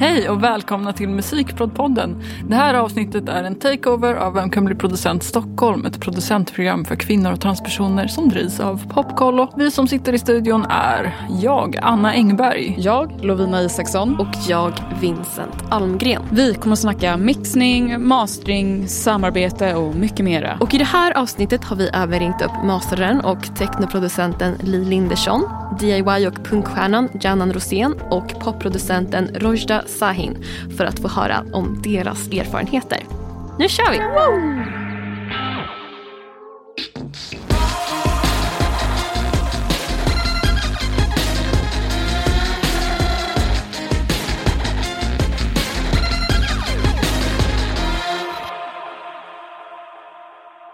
Hej och välkomna till Musikprodpodden. Det här avsnittet är en takeover av Vem kan bli producent Stockholm? Ett producentprogram för kvinnor och transpersoner som drivs av Popkollo. Vi som sitter i studion är jag, Anna Engberg. Jag, Lovina Isaksson. Och jag, Vincent Almgren. Vi kommer att snacka mixning, mastering, samarbete och mycket mera. Och i det här avsnittet har vi även ringt upp masteraren och technoproducenten Li Lindersson, DIY och punkstjärnan Janan Rosén och popproducenten Rojda Sahin för att få höra om deras erfarenheter. Nu kör vi! Woo!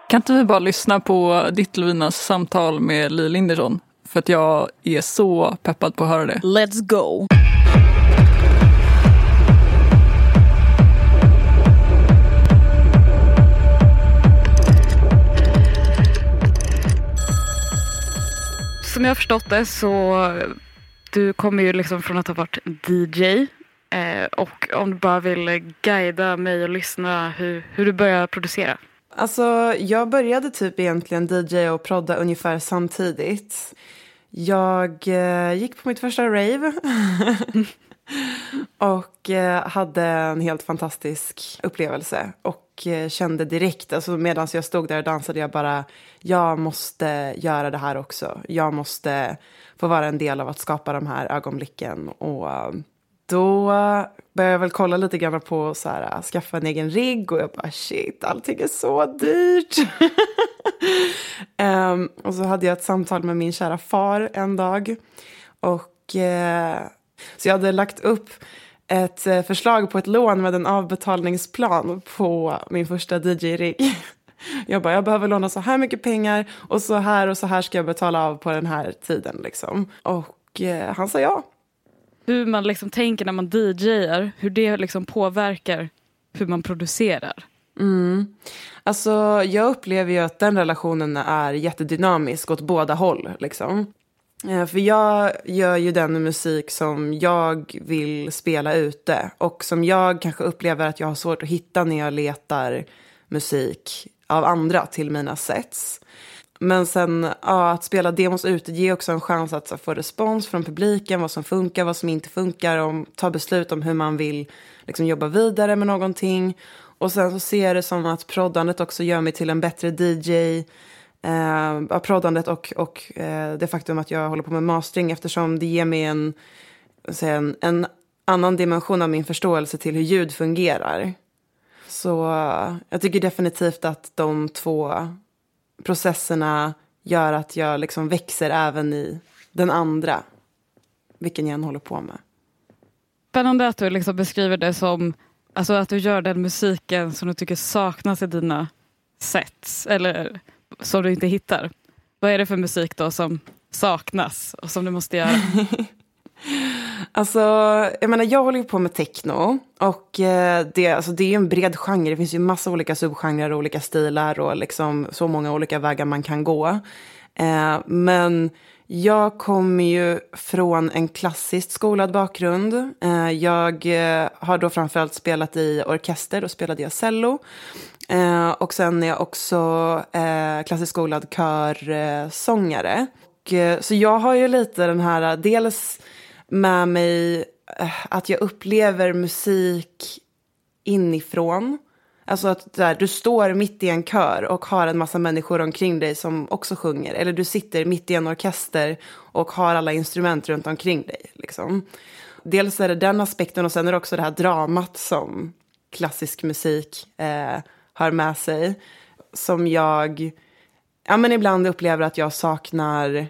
Kan inte vi bara lyssna på ditt Lovinas samtal med Li Lindersson? För att jag är så peppad på att höra det. Let's go! Som jag har förstått det så du kommer ju liksom från att ha varit DJ eh, och om du bara vill guida mig och lyssna hur, hur du började producera. Alltså, jag började typ egentligen DJ och prodda ungefär samtidigt. Jag eh, gick på mitt första rave. och eh, hade en helt fantastisk upplevelse. Och eh, kände direkt, alltså medan jag stod där och dansade, jag bara, jag måste göra det här också. Jag måste få vara en del av att skapa de här ögonblicken. Och eh, då började jag väl kolla lite grann på så här, skaffa en egen rigg och jag bara shit, allting är så dyrt. um, och så hade jag ett samtal med min kära far en dag. Och uh, så jag hade lagt upp ett uh, förslag på ett lån med en avbetalningsplan på min första DJ-rigg. Jag bara, jag behöver låna så här mycket pengar och så här och så här ska jag betala av på den här tiden liksom. Och uh, han sa ja hur man liksom tänker när man DJar, hur det liksom påverkar hur man producerar. Mm. Alltså, jag upplever ju att den relationen är jättedynamisk åt båda håll. Liksom. Eh, för jag gör ju den musik som jag vill spela ute och som jag kanske upplever att jag har svårt att hitta när jag letar musik av andra till mina sets. Men sen ja, att spela demos ute ger också en chans att få respons från publiken, vad som funkar, vad som inte funkar, och ta beslut om hur man vill liksom, jobba vidare med någonting. Och sen så ser jag det som att proddandet också gör mig till en bättre DJ. Eh, proddandet och, och eh, det faktum att jag håller på med mastering eftersom det ger mig en, en, en annan dimension av min förståelse till hur ljud fungerar. Så eh, jag tycker definitivt att de två processerna gör att jag liksom växer även i den andra, vilken jag än håller på med. Spännande att du liksom beskriver det som alltså att du gör den musiken som du tycker saknas i dina sets, eller som du inte hittar. Vad är det för musik då som saknas och som du måste göra? Alltså, jag menar, jag håller ju på med techno. Och eh, det, alltså, det är ju en bred genre. Det finns ju massa olika subgenrer och olika stilar och liksom så många olika vägar man kan gå. Eh, men jag kommer ju från en klassiskt skolad bakgrund. Eh, jag eh, har då framförallt spelat i orkester, och spelade jag cello. Eh, och sen är jag också klassiskt skolad körsångare. så jag har ju lite den här, dels med mig att jag upplever musik inifrån. Alltså att där, du står mitt i en kör och har en massa människor omkring dig som också sjunger. Eller du sitter mitt i en orkester och har alla instrument runt omkring dig. Liksom. Dels är det den aspekten och sen är det också det här dramat som klassisk musik eh, har med sig. Som jag ja, men ibland upplever att jag saknar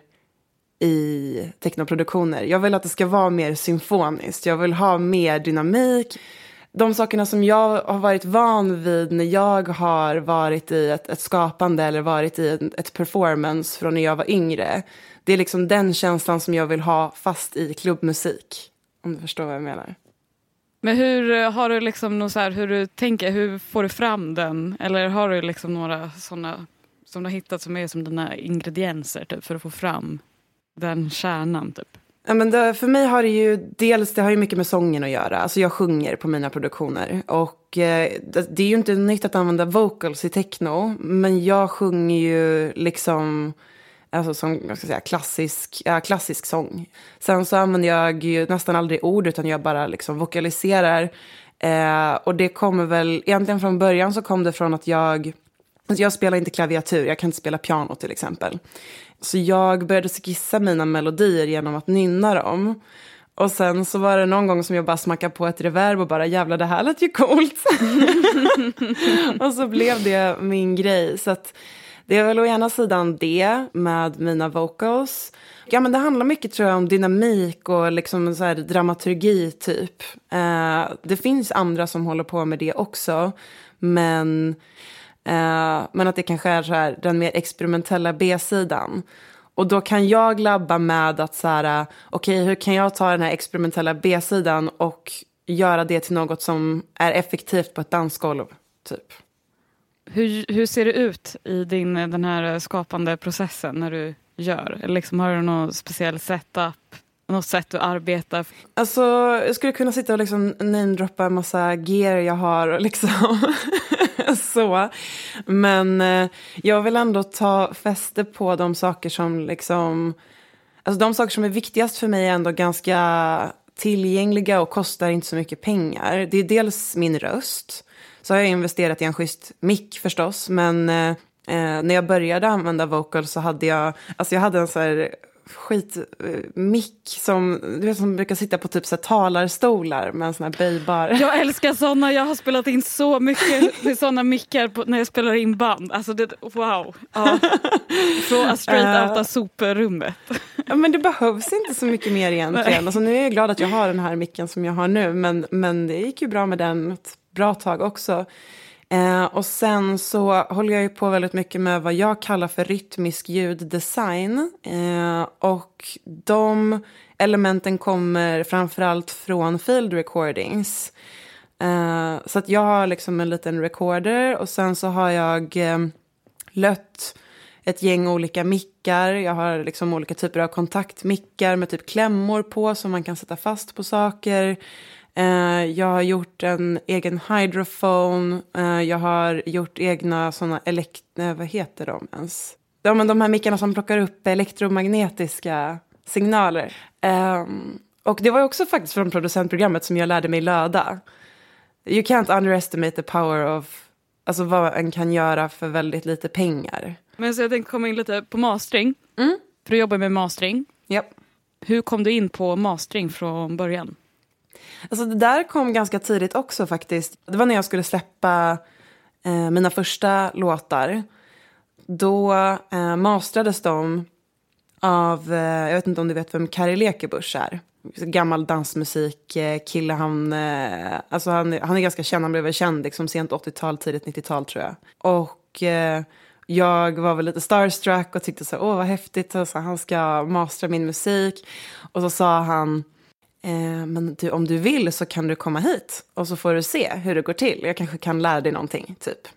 i technoproduktioner. Jag vill att det ska vara mer symfoniskt. Jag vill ha mer dynamik. De sakerna som jag har varit van vid när jag har varit i ett, ett skapande eller varit i ett, ett performance från när jag var yngre. Det är liksom den känslan som jag vill ha fast i klubbmusik. Om du förstår vad jag menar. Men hur eh, har du liksom någon så här, hur du tänker, hur får du fram den? Eller har du liksom några sådana som du har hittat som är som dina ingredienser typ, för att få fram den kärnan typ? Ja, men det, för mig har det ju dels det har ju mycket med sången att göra. Alltså jag sjunger på mina produktioner. Och eh, det, det, är ju inte nytt att använda vocals i techno. Men jag sjunger ju liksom alltså som jag ska säga, klassisk, äh, klassisk sång. Sen så använder jag ju nästan aldrig ord utan jag bara liksom vokaliserar. Eh, och det kommer väl, egentligen från början så kom det från att jag, alltså jag spelar inte klaviatur, jag kan inte spela piano till exempel. Så jag började skissa mina melodier genom att nynna dem. Och sen så var det någon gång som jag bara smackade på ett reverb och bara jävlar det här lät ju coolt. och så blev det min grej. Så att det är väl å ena sidan det med mina vocals. Ja men det handlar mycket tror jag om dynamik och liksom så här dramaturgi typ. Eh, det finns andra som håller på med det också. Men Eh, men att det kanske är så här, den mer experimentella B-sidan. Och då kan jag labba med att så här, okej okay, hur kan jag ta den här experimentella B-sidan och göra det till något som är effektivt på ett dansgolv, typ. Hur, hur ser det ut i din, den här skapande processen när du gör? Liksom, har du någon speciell setup? Något sätt du arbetar? Alltså, jag skulle kunna sitta och liksom namedroppa en massa gear jag har och liksom så. Men eh, jag vill ändå ta fäste på de saker som liksom... Alltså de saker som är viktigast för mig är ändå ganska tillgängliga och kostar inte så mycket pengar. Det är dels min röst. Så har jag investerat i en schysst mick förstås. Men eh, eh när jag började använda vocal så hade jag, alltså jag hade en så här skitmick som, du vet, som brukar sitta på typ så här talarstolar med en sån här böjbar. Jag älskar såna, jag har spelat in så mycket med såna mickar på, när jag spelar in band. Alltså det, wow. Ja. Straight out av soprummet. Ja, men det behövs inte så mycket mer egentligen. Alltså, nu är jag glad att jag har den här micken som jag har nu, men, men det gick ju bra med den ett bra tag också. Eh, och sen så håller jag ju på väldigt mycket med vad jag kallar för rytmisk ljuddesign. Eh, och de elementen kommer framförallt från field recordings. Eh, så att jag har liksom en liten recorder och sen så har jag eh, lött ett gäng olika mickar. Jag har liksom olika typer av kontaktmickar med typ klämmor på som man kan sätta fast på saker. Eh, jag har gjort en egen hydrophone. Eh, jag har gjort egna sådana elekt... vad heter de ens? Ja, men de här mickarna som plockar upp elektromagnetiska signaler. Um, och det var också faktiskt från producentprogrammet som jag lärde mig löda. You can't underestimate the power of alltså vad en kan göra för väldigt lite pengar. Men så jag tänkte komma in lite på mastering. Mm. För du jobbar med mastering. Yep. Hur kom du in på mastering från början? Alltså det där kom ganska tidigt också faktiskt. Det var när jag skulle släppa eh, mina första låtar. Då eh, mastrades de av, eh, jag vet inte om du vet vem Kari Lekebusch är. Gammal dansmusikkille. Eh, han, eh, alltså han, han är ganska känd, han blev väl känd liksom sent 80-tal, tidigt 90-tal tror jag. Och eh, jag var väl lite starstruck och tyckte så åh vad häftigt, alltså, han ska mastra min musik. Och så sa han, Eh, men du, om du vill så kan du komma hit och så får du se hur det går till. Jag kanske kan lära dig någonting, typ.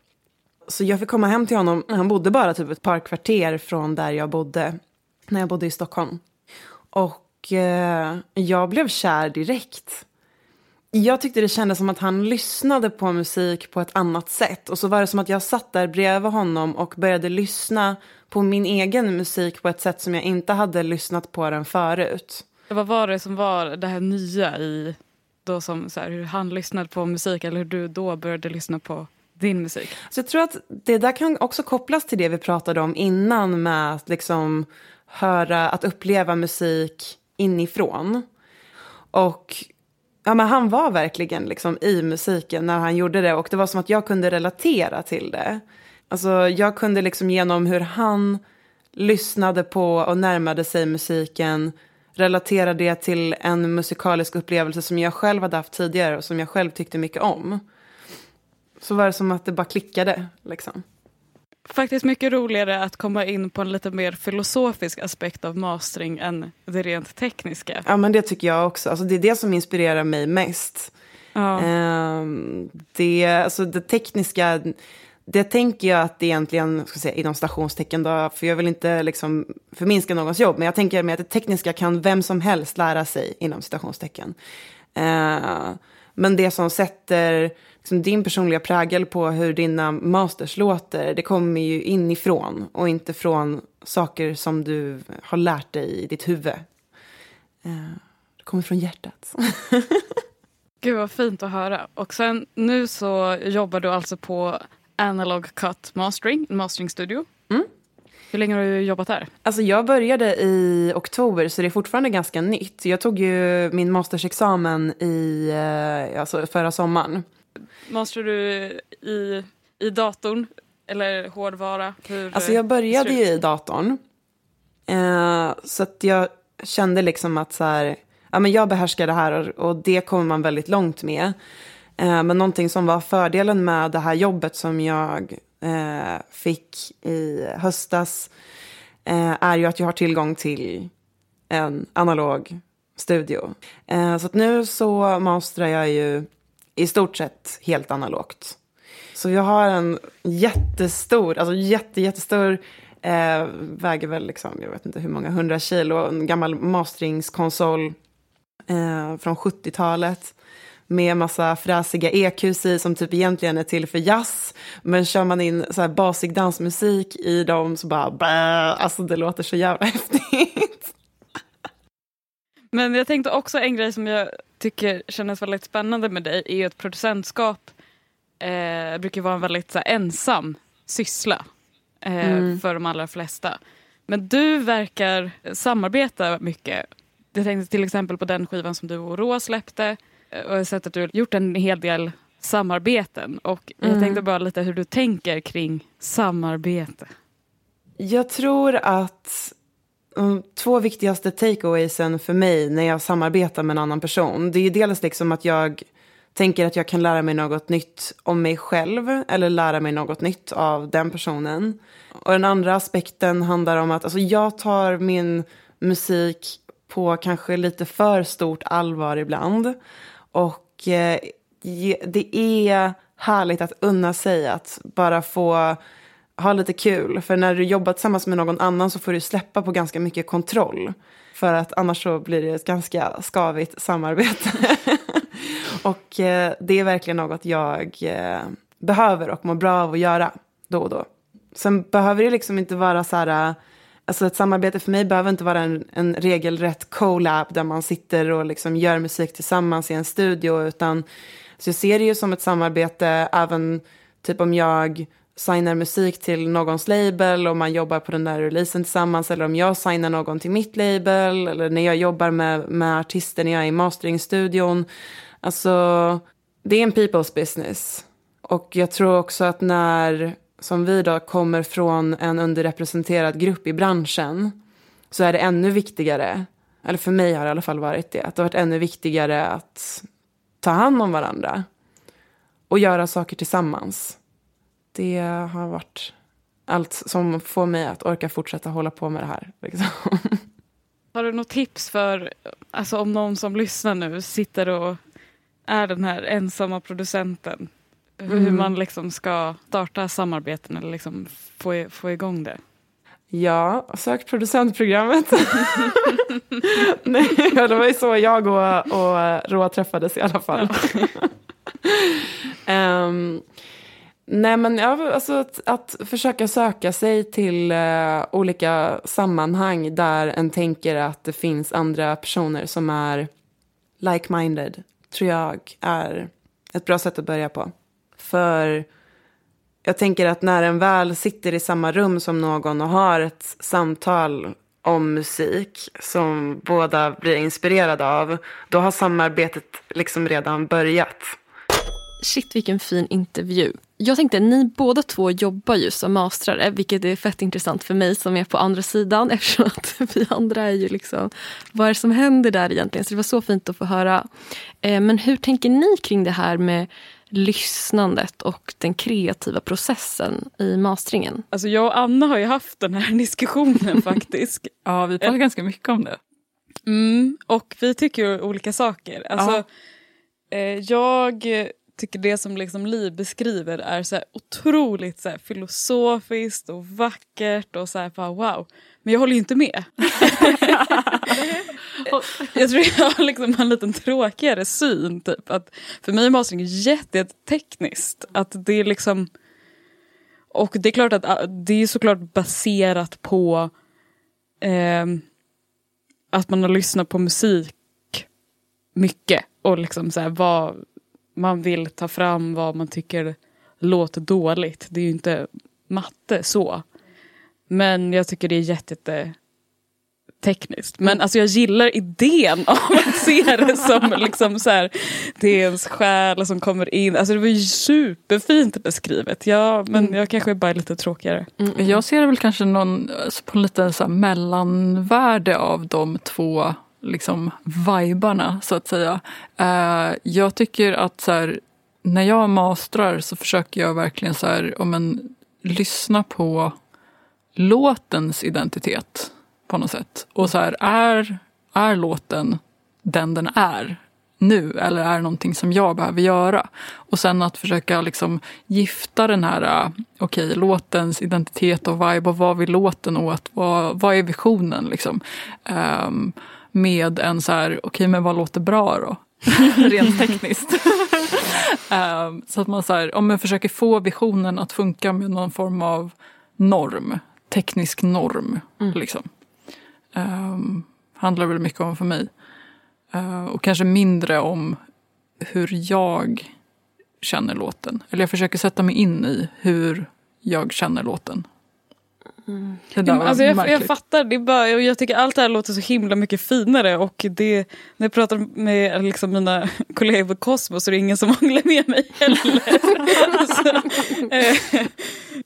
Så jag fick komma hem till honom. Han bodde bara typ ett par kvarter från där jag bodde när jag bodde i Stockholm. Och eh, jag blev kär direkt. Jag tyckte det kändes som att han lyssnade på musik på ett annat sätt. Och så var det som att jag satt där bredvid honom och började lyssna på min egen musik på ett sätt som jag inte hade lyssnat på den förut. Vad var det som var det här nya i då som så här, hur han lyssnade på musik eller hur du då började lyssna på din musik? Så jag tror att det där kan också kopplas till det vi pratade om innan med att liksom höra, att uppleva musik inifrån. Och ja, men han var verkligen liksom i musiken när han gjorde det och det var som att jag kunde relatera till det. Alltså jag kunde liksom genom hur han lyssnade på och närmade sig musiken relatera det till en musikalisk upplevelse som jag själv hade haft tidigare och som jag själv tyckte mycket om. Så var det som att det bara klickade. Liksom. Faktiskt mycket roligare att komma in på en lite mer filosofisk aspekt av mastering än det rent tekniska. Ja, men det tycker jag också. Alltså, det är det som inspirerar mig mest. Ja. Um, det, alltså, det tekniska det tänker jag att det egentligen, ska säga, inom stationstecken då, för jag vill inte liksom förminska någons jobb, men jag tänker med att det tekniska kan vem som helst lära sig inom citationstecken. Eh, men det som sätter liksom, din personliga prägel på hur dina masters låter, det kommer ju inifrån och inte från saker som du har lärt dig i ditt huvud. Eh, det kommer från hjärtat. Gud vad fint att höra. Och sen nu så jobbar du alltså på Analog Cut Mastering, en masteringstudio. Mm. Hur länge har du jobbat där? Alltså jag började i oktober så det är fortfarande ganska nytt. Jag tog ju min mastersexamen i, eh, alltså förra sommaren. Masterar du i, i datorn eller hårdvara? Hur Alltså jag började ju i datorn. Eh, så att jag kände liksom att så här, ja, men jag behärskar det här och, och det kommer man väldigt långt med. Eh, men någonting som var fördelen med det här jobbet som jag eh, fick i höstas eh, är ju att jag har tillgång till en analog studio. Eh, så att nu så mastrar jag ju i stort sett helt analogt. Så jag har en jättestor, alltså jätte, jättestor, eh, väger väl liksom, jag vet inte hur många, 100 kilo, en gammal masteringskonsol eh, från 70-talet. Med massa fräsiga EQs i som typ egentligen är till för jazz. Men kör man in så här basig dansmusik i dem så bara, bä, alltså det låter så jävla häftigt. Men jag tänkte också en grej som jag tycker kändes väldigt spännande med dig är ju att producentskap eh, brukar vara en väldigt så här, ensam syssla eh, Mm. för de allra flesta. Men du verkar samarbeta mycket. Jag tänkte till exempel på den skivan som du och Rå släppte och jag har sett att du har gjort en hel del samarbeten och jag Mm. tänkte bara lite hur du tänker kring samarbete. Jag tror att de två viktigaste takeawaysen för mig när jag samarbetar med en annan person, det är ju dels liksom att jag tänker att jag kan lära mig något nytt om mig själv eller lära mig något nytt av den personen. Och den andra aspekten handlar om att alltså, jag tar min musik på kanske lite för stort allvar ibland. Och eh, det är härligt att unna sig att bara få ha lite kul. För när du jobbar tillsammans med någon annan så får du släppa på ganska mycket kontroll. För att annars så blir det ett ganska skavigt samarbete. och eh, det är verkligen något jag eh, behöver och mår bra av att göra då och då. Sen behöver det liksom inte vara så här... Eh, Alltså ett samarbete för mig behöver inte vara en, en regelrätt collab där man sitter och liksom gör musik tillsammans i en studio. Utan så jag ser det ju som ett samarbete även typ om jag signar musik till någons label och man jobbar på den där releasen tillsammans. Eller om jag signar någon till mitt label. Eller när jag jobbar med, med artister när jag är i masteringstudion. Alltså, det är en people's business. Och jag tror också att när, som vi då, kommer från en underrepresenterad grupp i branschen så är det ännu viktigare, eller för mig har det i alla fall varit det, att det har varit ännu viktigare att ta hand om varandra och göra saker tillsammans. Det har varit allt som får mig att orka fortsätta hålla på med det här. Liksom. Har du något tips för, alltså om någon som lyssnar nu sitter och är den här ensamma producenten? Hur Mm. man liksom ska starta samarbeten eller liksom få, få igång det? Ja, sök producentprogrammet. Nej, det var ju så jag och, och Roa träffades i alla fall. Ehm, nej, men ja, alltså att, att försöka söka sig till eh, olika sammanhang där en tänker att det finns andra personer som är like-minded, tror jag är ett bra sätt att börja på. För jag tänker att när en väl sitter i samma rum som någon och har ett samtal om musik som båda blir inspirerade av, då har samarbetet liksom redan börjat. Shit vilken fin intervju. Jag tänkte, ni båda två jobbar ju som mastrare, vilket är fett intressant för mig som är på andra sidan eftersom att vi andra är ju liksom, vad är det som händer där egentligen? Så det var så fint att få höra. Eh, men hur tänker ni kring det här med lyssnandet och den kreativa processen i mastringen? Alltså jag och Anna har ju haft den här diskussionen faktiskt. Ja, vi pratar ganska mycket om det. Mm, och vi tycker ju olika saker. Alltså, eh, jag tycker det som liksom Li beskriver är så här otroligt så här filosofiskt och vackert och så här bara wow. Men jag håller ju inte med. jag tror jag har liksom en liten tråkigare syn. Typ. Att för mig är mastering jättetekniskt. Att det är liksom... Och det är klart att ah, det är såklart baserat på eh, att man har lyssnat på musik mycket och liksom så här, vad man vill ta fram, vad man tycker låter dåligt. Det är ju inte matte så. Men jag tycker det är jätte, jätte tekniskt. Men alltså jag gillar idén av att se det som liksom så här, det är ens själ som kommer in. Alltså det var ju superfint beskrivet. Ja, men mm. jag kanske bara är lite tråkigare. Mm. Jag ser väl kanske någon alltså på lite så mellanvärde av de två liksom vibarna så att säga. Uh, jag tycker att så här, när jag mastrar så försöker jag verkligen så här, om en, lyssna på låtens identitet på något sätt. Och så här, är, är låten den den är nu eller är det någonting som jag behöver göra? Och sen att försöka liksom gifta den här, äh, okej, okay, låtens identitet och vibe och vad vill låten åt? Vad, vad är visionen liksom? Um, med en så här, okej okay, men vad låter bra då? Rent tekniskt. um, så att man så här, om man försöker få visionen att funka med någon form av norm, teknisk norm. Mm. Liksom. Um, handlar väl mycket om för mig. Uh, och kanske mindre om hur jag känner låten. Eller jag försöker sätta mig in i hur jag känner låten. Mm. Ja, alltså jag, jag, fattar, det bara, jag tycker allt det här låter så himla mycket finare och det, när jag pratar med liksom mina kollegor på Cosmos så är det ingen som hånglar med mig heller. alltså, eh,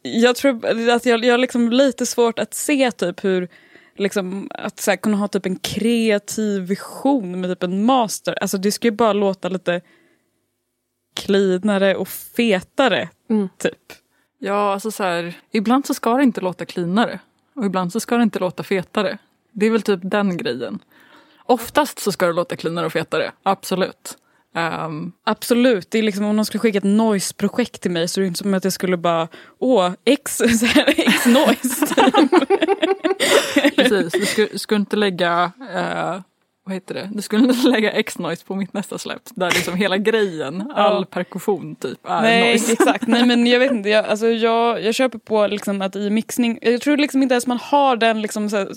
jag tror att jag, jag har liksom lite svårt att se typ hur liksom, att så här, kunna ha typ en kreativ vision med typ en master. Alltså det ska ju bara låta lite cleanare och fetare. Mm. Typ. Ja, alltså så här, ibland så ska det inte låta cleanare och ibland så ska det inte låta fetare. Det är väl typ den grejen. Oftast så ska det låta cleanare och fetare, absolut. Um, Absolut, det är liksom om någon skulle skicka ett noise-projekt till mig så är det inte som att jag skulle bara, åh, X, X noise. Precis, du skulle, skulle inte lägga, uh, vad heter det, du skulle lägga X-noise på mitt nästa släpp. Där liksom hela grejen, all perkussion typ är Nej, noise. exakt, nej men jag vet inte, jag, alltså, jag, jag köper på liksom att i mixning, jag tror liksom inte ens man har den liksom så här,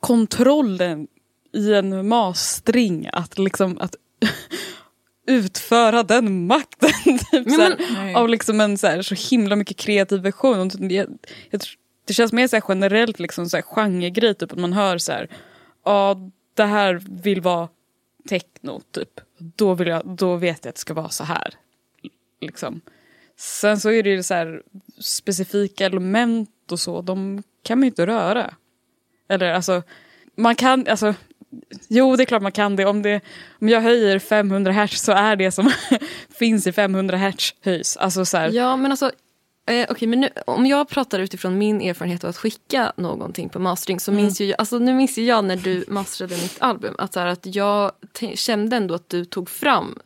kontrollen i en mastring att liksom att utföra den makten. typ, men, såhär, av liksom en såhär, så himla mycket kreativ version. Jag, jag, det känns mer såhär, generellt liksom, såhär, genregrej, typ, att man hör så här, ja det här vill vara techno, typ. Då, vill jag, då vet jag att det ska vara så här. Liksom. Sen så är det ju så här, specifika element och så, de kan man ju inte röra. Eller alltså, man kan, alltså Jo, det är klart man kan det. Om, det. om jag höjer 500 hertz så är det som finns i 500 hertz höjs. Alltså så här. Ja, men alltså Eh, okay, men nu, om jag pratar utifrån min erfarenhet av att skicka någonting på mastering så mm. minns ju, alltså nu minns jag när du masterade mitt album att, så här, att jag kände ändå att du tog fram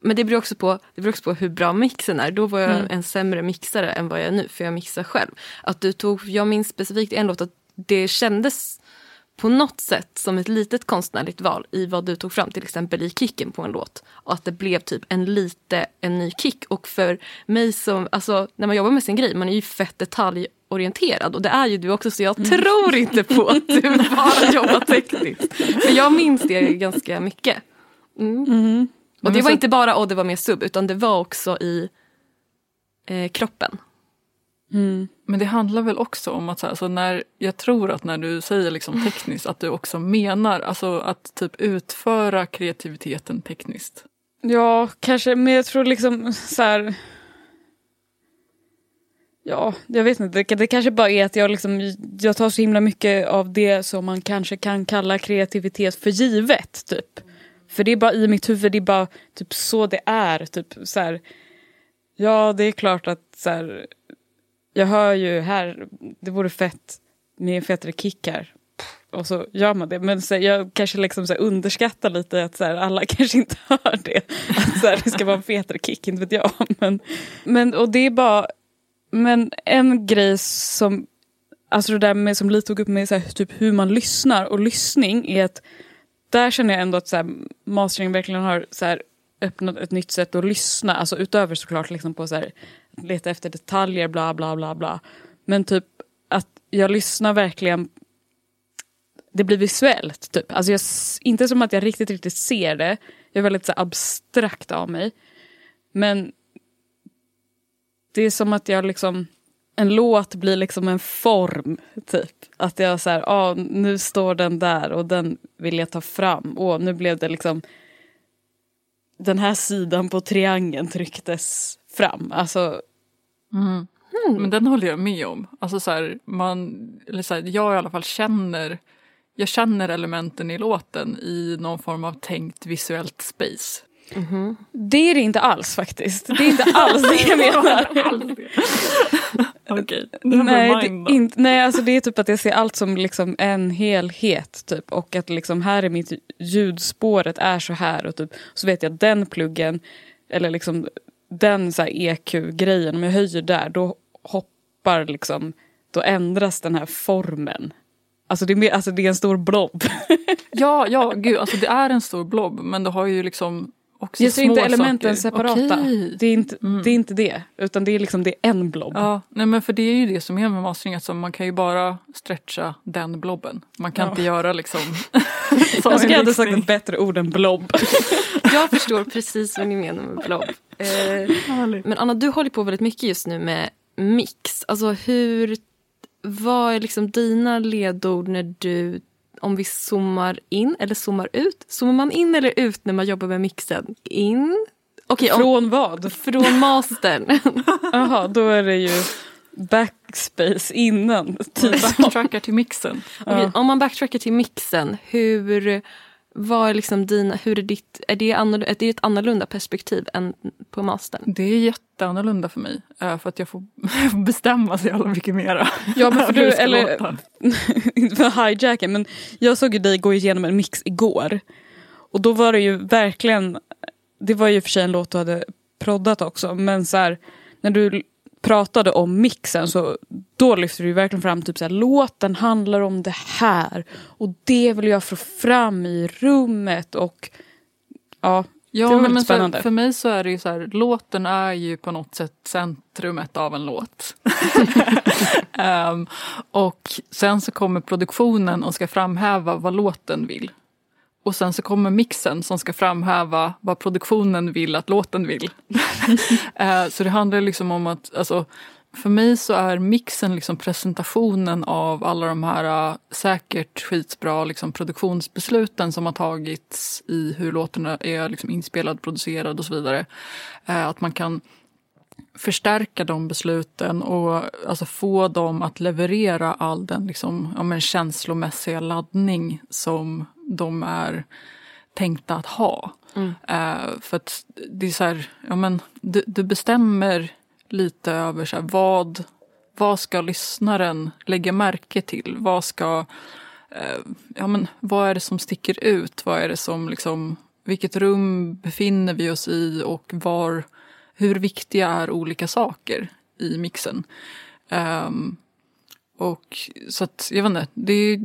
men det beror, också på, det beror också på hur bra mixen är. Då var jag mm. en sämre mixare än vad jag är nu för jag mixar själv. Att du tog, jag minns specifikt en låt att det kändes på något sätt som ett litet konstnärligt val i vad du tog fram, till exempel i kicken på en låt. Och att det blev typ en lite en ny kick. Och för mig som, alltså när man jobbar med sin grej, man är ju fett detaljorienterad och det är ju du också så jag mm. tror inte på att du bara jobbar tekniskt. För jag minns det ganska mycket. Mm. Mm. Och det var inte bara och det var mer sub utan det var också i eh, kroppen. Mm. Men det handlar väl också om att så här, alltså när, jag tror att när du säger liksom tekniskt att du också menar alltså att typ utföra kreativiteten tekniskt. Ja, kanske, men jag tror liksom så här, Ja, jag vet inte. Det kanske bara är att jag, liksom, jag tar så himla mycket av det som man kanske kan kalla kreativitet för givet. typ. För det är bara i mitt huvud, det är bara typ så det är. Typ, så här, ja, det är klart att så här, jag hör ju här, det vore fett med en fetare kick här. och så gör man det. Men så, jag kanske liksom så underskattar lite att så här, alla kanske inte hör det. Att så här, det ska vara en fetare kick, inte vet jag. Men, men, och det är bara, men en grej som, alltså det där med som Li tog upp med så här, typ hur man lyssnar och lyssning är att där känner jag ändå att så här, mastering verkligen har så här, öppnat ett nytt sätt att lyssna. Alltså utöver såklart liksom på så här, leta efter detaljer, bla bla bla bla. Men typ att jag lyssnar verkligen det blir visuellt. Typ. Alltså jag, inte som att jag riktigt, riktigt ser det. Jag är väldigt så abstrakt av mig. Men det är som att jag liksom... En låt blir liksom en form, typ. Att jag så här, ah, nu står den där och den vill jag ta fram. Och nu blev det liksom... Den här sidan på triangeln trycktes fram. Alltså... Mm. Mm. Men den håller jag med om. Alltså så här, man, eller så här, jag i alla fall känner jag känner elementen i låten i någon form av tänkt visuellt space. Mm -hmm. Det är det inte alls faktiskt. Det är inte alls det jag menar. Okej, nej, det, nej, alltså det är typ att jag ser allt som liksom en helhet. Typ. Och att liksom här är mitt ljudspåret är så här. Och typ, så vet jag att den pluggen, eller liksom den EQ-grejen, om jag höjer där då hoppar liksom, då ändras den här formen Alltså det, är mer, alltså det är en stor blob. ja, ja, gud, alltså det är en stor blob men det har ju liksom också jag ser inte elementen saker. separata. Okay. Det, är inte, mm. det är inte det. Utan det är liksom det är en blob. Ja, nej men för det är ju det som är med mastering. Alltså man kan ju bara stretcha den blobben. Man kan ja. inte göra liksom... jag skulle hade sagt ett bättre ord än blob. jag förstår precis vad ni menar med blob. Eh, men Anna, du håller på väldigt mycket just nu med mix. Alltså hur vad är liksom dina ledord när du, om vi zoomar in eller zoomar ut? Zoomar man in eller ut när man jobbar med mixen? In? Okay, om, från vad? Från mastern. Jaha, då är det ju backspace innan. Typ. Backtrackar till mixen. Okay, ja. Om man backtrackar till mixen, hur vad är liksom dina, hur är ditt, är det, annorlunda, är det ett annorlunda perspektiv än på mastern? Det är jätteannorlunda för mig. Eh, för att jag får, jag får bestämma så jävla mycket mera. Ja men för du, eller, inte för hijacka men jag såg ju dig gå igenom en mix igår. Och då var det ju verkligen, det var ju för sig en låt du hade proddat också men så här, när du pratade om mixen så då lyfter du verkligen fram typ så här, låten handlar om det här och det vill jag få fram i rummet och ja, ja det var men spännande. För, för mig så är det ju så här, låten är ju på något sätt centrumet av en låt. um, och sen så kommer produktionen och ska framhäva vad låten vill. Och sen så kommer mixen som ska framhäva vad produktionen vill att låten vill. Eh, så det handlar liksom om att, alltså, för mig så är mixen liksom presentationen av alla de här uh, säkert skitbra liksom, produktionsbesluten som har tagits i hur låten är liksom, inspelad, producerad och så vidare. Uh, att man kan förstärka de besluten och alltså få dem att leverera all den liksom, ja, men känslomässiga laddning som de är tänkta att ha. Mm. Uh, för att det är så här, ja, men, du, du bestämmer lite över så här, vad, vad ska lyssnaren lägga märke till? Vad ska, uh, ja, men, vad är det som sticker ut? Vad är det som liksom, vilket rum befinner vi oss i och var hur viktiga är olika saker i mixen. Um, och så att, jag vet inte, det är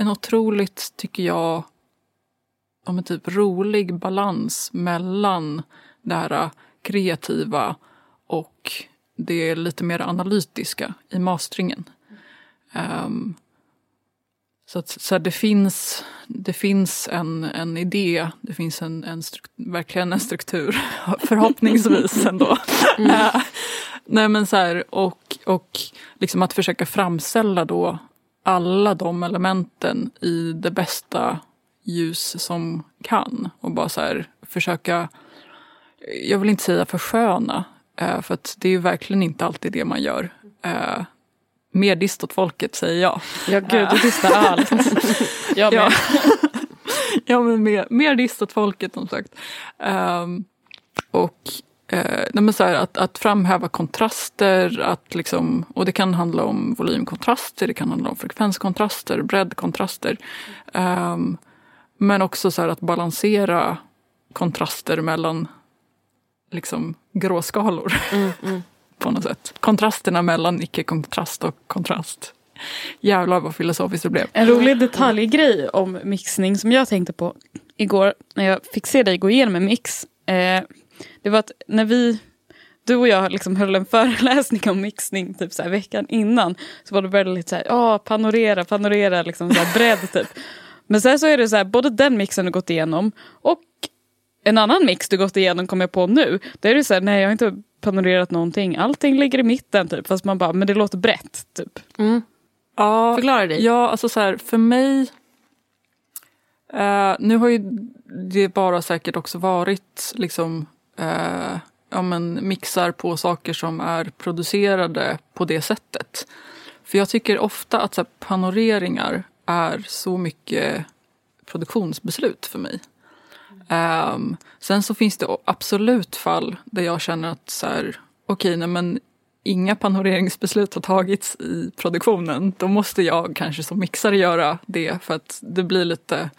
en otroligt, tycker jag, om en typ rolig balans mellan det här kreativa och det lite mer analytiska i mastringen. Um, så, att, så det finns, det finns en, en idé, det finns en, en verkligen en struktur, förhoppningsvis ändå. Mm. Nej men så här, och, och liksom att försöka framställa då alla de elementen i det bästa ljus som kan. Och bara så här, försöka, jag vill inte säga försköna, uh, för att det är verkligen inte alltid det man gör. Uh, Mer dist åt folket säger jag. Ja gud, du distar allt. jag med. Ja. men mer, mer dist åt folket som sagt. Um, och eh, så här, att, att framhäva kontraster, att liksom, och det kan handla om volymkontraster, det kan handla om frekvenskontraster, breddkontraster. Um, men också så att balansera kontraster mellan liksom, gråskalor. Mm, mm. på något sätt. Kontrasterna mellan icke-kontrast och kontrast. Jävlar vad filosofiskt det blev. En rolig detaljgrej om mixning som jag tänkte på igår när jag fick se dig gå igenom en mix. Eh, det var att när vi, du och jag liksom höll en föreläsning om mixning typ så här, veckan innan så var det väldigt så här, oh, panorera, panorera, liksom så här, bredd typ. Men sen så är det så här, både den mixen du gått igenom och en annan mix du gått igenom kommer jag på nu. Där är det så här, nej jag har inte panorerat någonting. Allting ligger i mitten typ. Fast man bara, men det låter brett typ. Mm. Ja, Förklara dig. Ja, alltså så här, för mig. Uh, nu har ju det bara säkert också varit liksom eh, ja, men mixar på saker som är producerade på det sättet. För jag tycker ofta att så här, panoreringar är så mycket produktionsbeslut för mig. Um, sen så finns det absolut fall där jag känner att så här, okej, okay, men inga panoreringsbeslut har tagits i produktionen. Då måste jag kanske som mixare göra det för att det blir lite,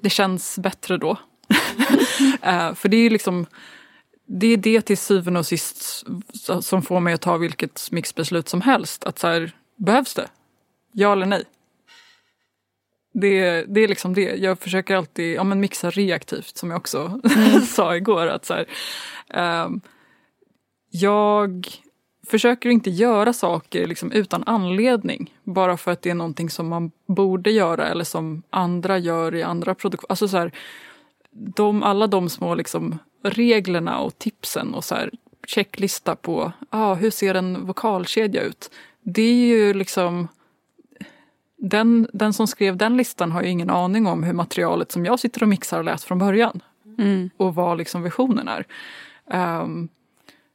det känns bättre då. uh, för det är liksom, det är det till syvende och sist som får mig att ta vilket mixbeslut som helst. Att så här, behövs det? Ja eller nej? Det, det är liksom det. Jag försöker alltid ja, men mixa reaktivt som jag också mm. sa igår. Att så här, um, jag försöker inte göra saker liksom utan anledning. Bara för att det är någonting som man borde göra eller som andra gör i andra produktioner. Alltså så här, de, alla de små liksom reglerna och tipsen och så här, checklista på ah, hur ser en vokalkedja ut. Det är ju liksom den, den som skrev den listan har ju ingen aning om hur materialet som jag sitter och mixar har läst från början. Mm. Och vad liksom visionen är. Um,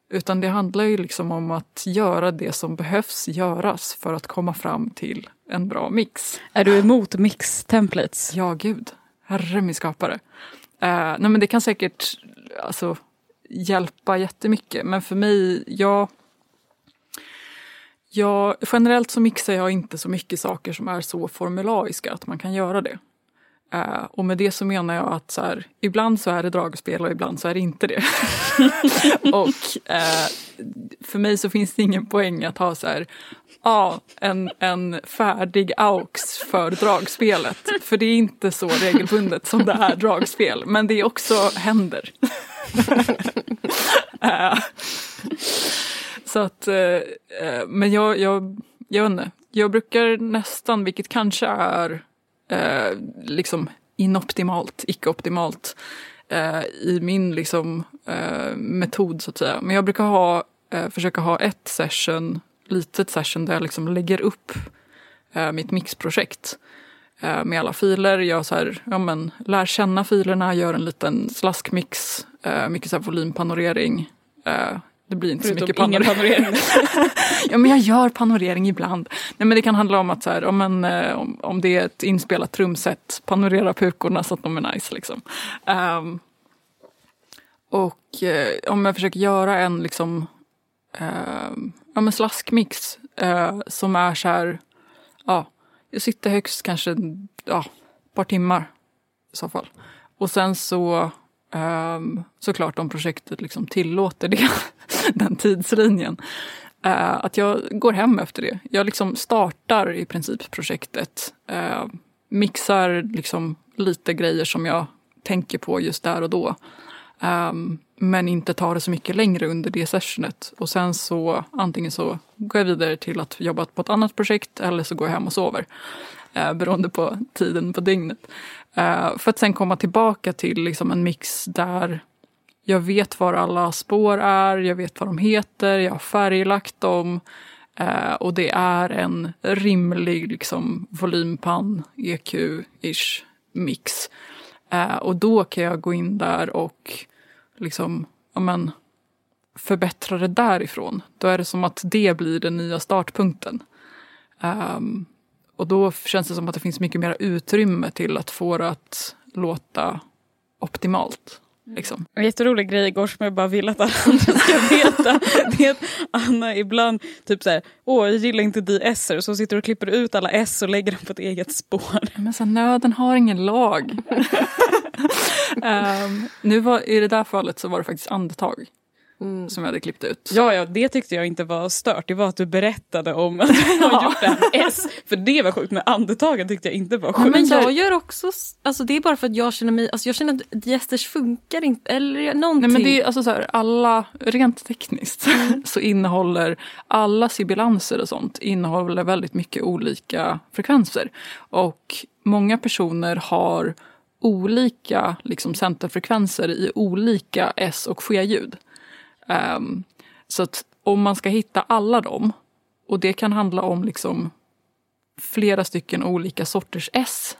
utan det handlar ju liksom om att göra det som behövs göras för att komma fram till en bra mix. Är du emot mix-templates? Ja, gud. Herre min skapare. Uh, nej men det kan säkert alltså, hjälpa jättemycket. Men för mig, jag Ja, generellt så mixar jag inte så mycket saker som är så formulaiska att man kan göra det. Uh, och med det så menar jag att så här, ibland så är det dragspel och ibland så är det inte det. och uh, för mig så finns det ingen poäng att ha så här, ja, en, en färdig aux för dragspelet. För det är inte så regelbundet som det är dragspel. Men det är också händer. uh, Så att, eh, eh, men jag, jag, jag vet inte. Jag brukar nästan, vilket kanske är eh, liksom inoptimalt, icke-optimalt eh, i min liksom, eh, metod så att säga. Men jag brukar ha, eh, försöka ha ett session, litet session där jag liksom lägger upp eh, mitt mixprojekt eh, med alla filer. Jag så här, ja, men, lär känna filerna, gör en liten slaskmix, eh, mycket så här volympanorering, eh, det blir inte Förutom så mycket panorering. panorering. ja, men jag gör panorering ibland. Nej, men det kan handla om att så här, om, en, eh, om, om det är ett inspelat trumset, panorera pukorna så att de är nice. Liksom. Um, och eh, om jag försöker göra en liksom, eh, ja, men slaskmix eh, som är så här, ja, jag sitter högst kanske ja, ett par timmar i så fall. Och sen så Um, såklart om projektet liksom tillåter det, den tidslinjen. Uh, att jag går hem efter det. Jag liksom startar i princip projektet. Uh, mixar liksom lite grejer som jag tänker på just där och då. Um, men inte tar det så mycket längre under det sessionet. Och sen så antingen så går jag vidare till att jobba på ett annat projekt eller så går jag hem och sover. Uh, beroende på tiden på dygnet. Eh, för att sen komma tillbaka till liksom en mix där jag vet var alla spår är, jag vet vad de heter, jag har färglagt dem. Eh, och det är en rimlig liksom, volympann, EQ-ish mix. Eh, och då kan jag gå in där och liksom, amen, förbättra det därifrån. Då är det som att det blir den nya startpunkten. Um, och då känns det som att det finns mycket mer utrymme till att få det att låta optimalt. Liksom. En jätterolig grej igår som jag bara vill att alla andra ska veta. Det är att Anna ibland typ såhär, åh jag gillar inte DSer, så sitter och klipper ut alla S och lägger dem på ett eget spår. Men så här, nöden har ingen lag. um, nu var, I det där fallet så var det faktiskt andetag Mm. som jag hade klippt ut. Ja, ja, det tyckte jag inte var stört. Det var att du berättade om att du har gjort med S. För det var sjukt, men andetagen tyckte jag inte var Ja, sjukt. men jag gör också, alltså det är bara för att jag känner mig, alltså jag känner att diesters funkar inte, eller någonting. Nej, men det är alltså så här, alla, rent tekniskt så innehåller alla sibilanser och sånt innehåller väldigt mycket olika frekvenser. Och många personer har olika liksom, centerfrekvenser i olika S och ske-ljud. Ehm, så att om man ska hitta alla dem, och det kan handla om liksom flera stycken olika sorters S,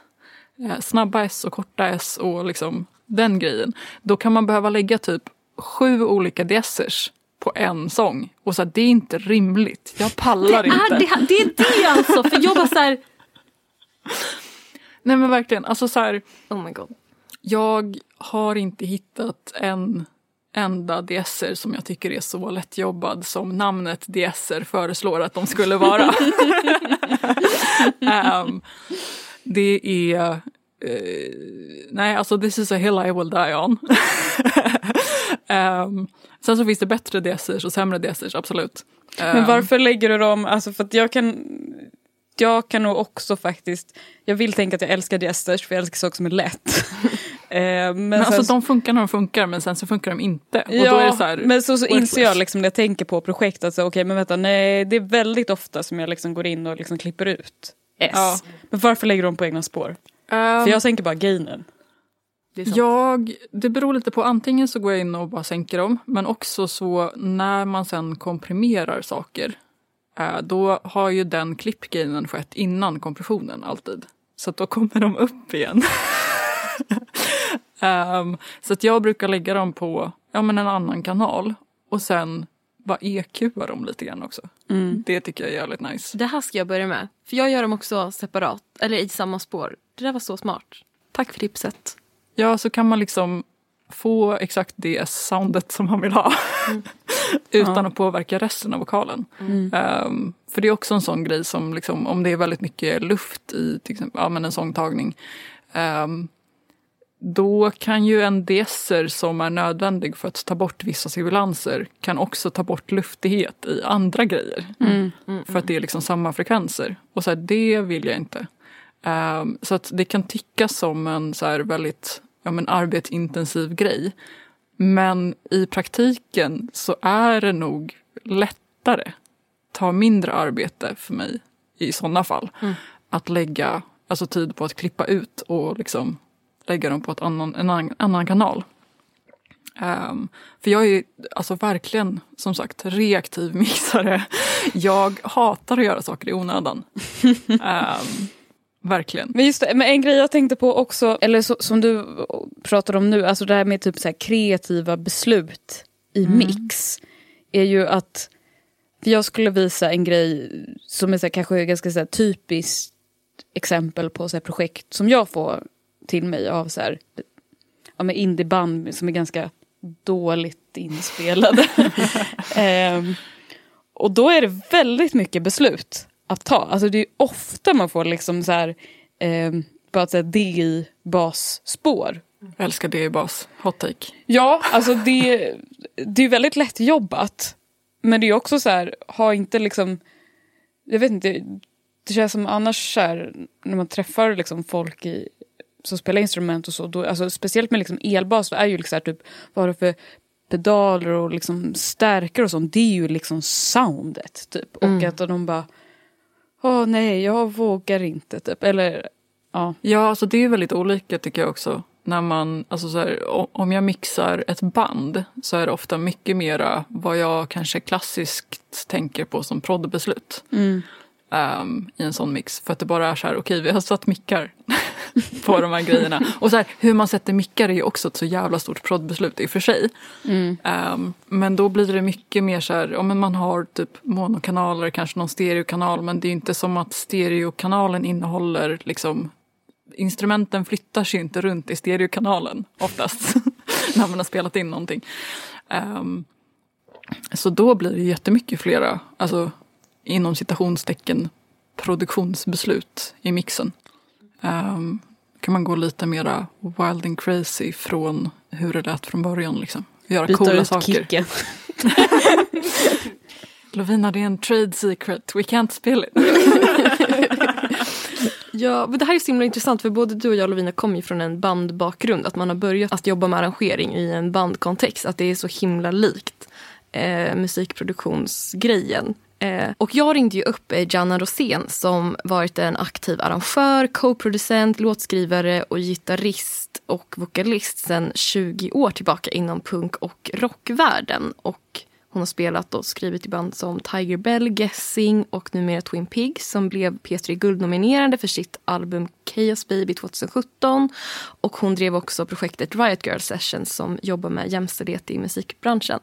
eh, snabba S och korta S och liksom den grejen. Då kan man behöva lägga typ sju olika DSers på en sång. Och så här, det är inte rimligt. Jag pallar inte. är det, det är det alltså, för jag bara så här, Nej men verkligen, alltså så här, oh my god. jag har inte hittat en enda DSer som jag tycker är så lättjobbad som namnet DSer föreslår att de skulle vara. Ehm, det är... eh, nej, alltså this is a hill I will die on. Ehm, sen så finns det bättre DSers och sämre DSers, absolut. Men Ehm, varför lägger du dem, alltså för att jag kan jag kan nog också faktiskt, jag vill tänka att jag älskar diesters för jag älskar saker som är lätt. Eh, men Men alltså de funkar när de funkar men sen så funkar de inte. Och ja, då är det så här, men så, så inser jag liksom när jag tänker på projekt att så, okej men vänta, nej det är väldigt ofta som jag liksom går in och liksom klipper ut S. Ja. Men varför lägger de på egna spår? Ehm, För jag tänker bara gainen. Det. Jag, det beror lite på, antingen så går jag in och bara sänker dem, men också så när man sen komprimerar saker, eh, då har ju den klippgainen skett innan kompressionen alltid. Så att då kommer de upp igen. Ehm, så att jag brukar lägga dem på ja, men en annan kanal och sen bara EQa dem lite grann också. Det tycker jag är jävligt nice. Det här ska jag börja med. För jag gör dem också separat, eller i samma spår. Det där var så smart. Tack för tipset. Ja, så kan man liksom få exakt det soundet som man vill ha. Utan Ja. att påverka resten av vokalen. Mm. Ehm, för det är också en sån grej som liksom, om det är väldigt mycket luft i till exempel, ja, men en sångtagning. ehm, då kan ju en deser som är nödvändig för att ta bort vissa sibilanser kan också ta bort luftighet i andra grejer. Mm. För att det är liksom samma frekvenser. Och så här, det vill jag inte. Ehm, så att det kan tyckas som en så här väldigt ja, men arbetsintensiv grej. Men i praktiken så är det nog lättare, tar mindre arbete för mig i sådana fall, att lägga alltså, tid på att klippa ut och liksom lägga dem på ett annan, en annan, annan kanal. Ehm, för jag är alltså verkligen, som sagt, reaktiv mixare. Jag hatar att göra saker i onödan. Ehm, verkligen. Men just det, men en grej jag tänkte på också, eller så, som du pratar om nu, alltså det här med typ så kreativa beslut i mix. Är ju att, för jag skulle visa en grej som är så här, kanske ganska så här, typiskt exempel på så projekt som jag får till mig av så här, ja, med indieband som är ganska dåligt inspelade. Ehm, och då är det väldigt mycket beslut att ta. Alltså det är ofta man får liksom så här, eh, bara säga DI-basspår. Jag älskar det i bas. Hot take. Ja, alltså det, det är väldigt lätt jobbat. Men det är också så här, ha inte liksom, jag vet inte, det känns som annars så här, när man träffar liksom folk i, som spelar instrument och så, då, alltså speciellt med liksom elbas, då är ju liksom här, typ, vad du för pedaler och liksom stärkare och sånt, det är ju liksom soundet typ. Och att de bara, åh nej, jag vågar inte typ. Eller, ja. Ja, alltså det är väldigt olika tycker jag också. När man, alltså så här, om jag mixar ett band så är det ofta mycket mera vad jag kanske klassiskt tänker på som proddbeslut. Ehm, I en sån mix. För att det bara är så här, okej vi har satt mickar på de här grejerna. Och så här, hur man sätter mickar är ju också ett så jävla stort proddbeslut i och för sig. Ehm, men då blir det mycket mer så här, ja, men man har typ monokanaler, kanske någon stereokanal. Men det är ju inte som att stereokanalen innehåller liksom instrumenten flyttar sig inte runt i stereokanalen oftast. när man har spelat in någonting. Um, så då blir det jättemycket flera, alltså inom citationstecken, produktionsbeslut i mixen. Um, kan man gå lite mera wild and crazy från hur det lät från början. Liksom. Göra Byta coola ut saker. kicken. Lovina, det är en trade secret. We can't spill it. Ja, men det här är så himla intressant för både du och jag Lovina kommer ju från en bandbakgrund. Att man har börjat att jobba med arrangering i en bandkontext. Att det är så himla likt eh, musikproduktionsgrejen. Eh, och jag ringde ju upp eh, Janna Rosén som varit en aktiv arrangör, co-producent, låtskrivare och gitarrist och vokalist sedan 20 år tillbaka inom punk och rockvärlden. Och hon har spelat och skrivit i band som Tiger Bell, Guessing och numera Twin Pigs som blev P3 Guld-nominerade för sitt album Chaos Baby 2017. Och hon drev också projektet Riot Girl Sessions som jobbar med jämställdhet i musikbranschen.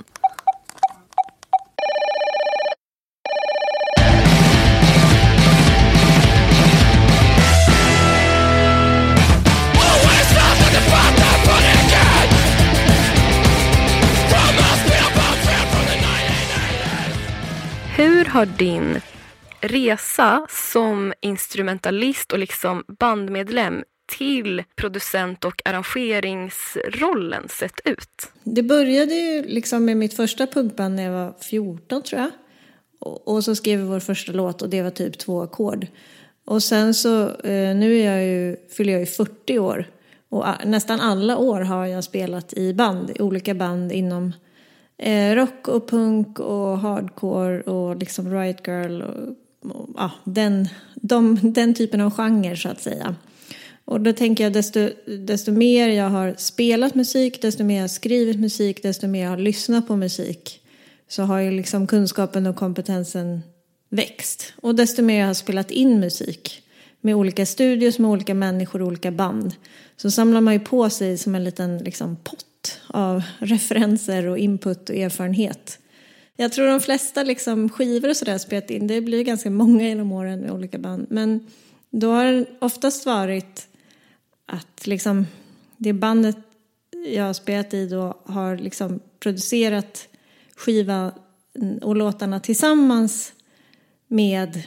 Har din resa som instrumentalist och liksom bandmedlem till producent och arrangeringsrollen sett ut? Det började ju liksom med mitt första punkband när jag var 14 tror jag. Och, så skrev vi vår första låt och det var typ två ackord. Och sen så, eh, nu är jag ju, fyller jag ju 40 år. Och nästan alla år har jag spelat i band, i olika band inom eh, rock och punk och hardcore och liksom Riot Girl och, och ja, den, de, den typen av genre så att säga. Och då tänker jag desto, desto mer jag har spelat musik, desto mer jag har skrivit musik, desto mer jag har lyssnat på musik så har ju liksom kunskapen och kompetensen växt. Och desto mer jag har spelat in musik med olika studios, med olika människor och olika band så samlar man ju på sig som en liten liksom, pott av referenser och input och erfarenhet. Jag tror de flesta liksom, skivor och sådär spelat in, det blir ganska många genom åren med olika band. Men då har det oftast varit att liksom, det bandet jag har spelat i då har liksom producerat skiva och låtarna tillsammans med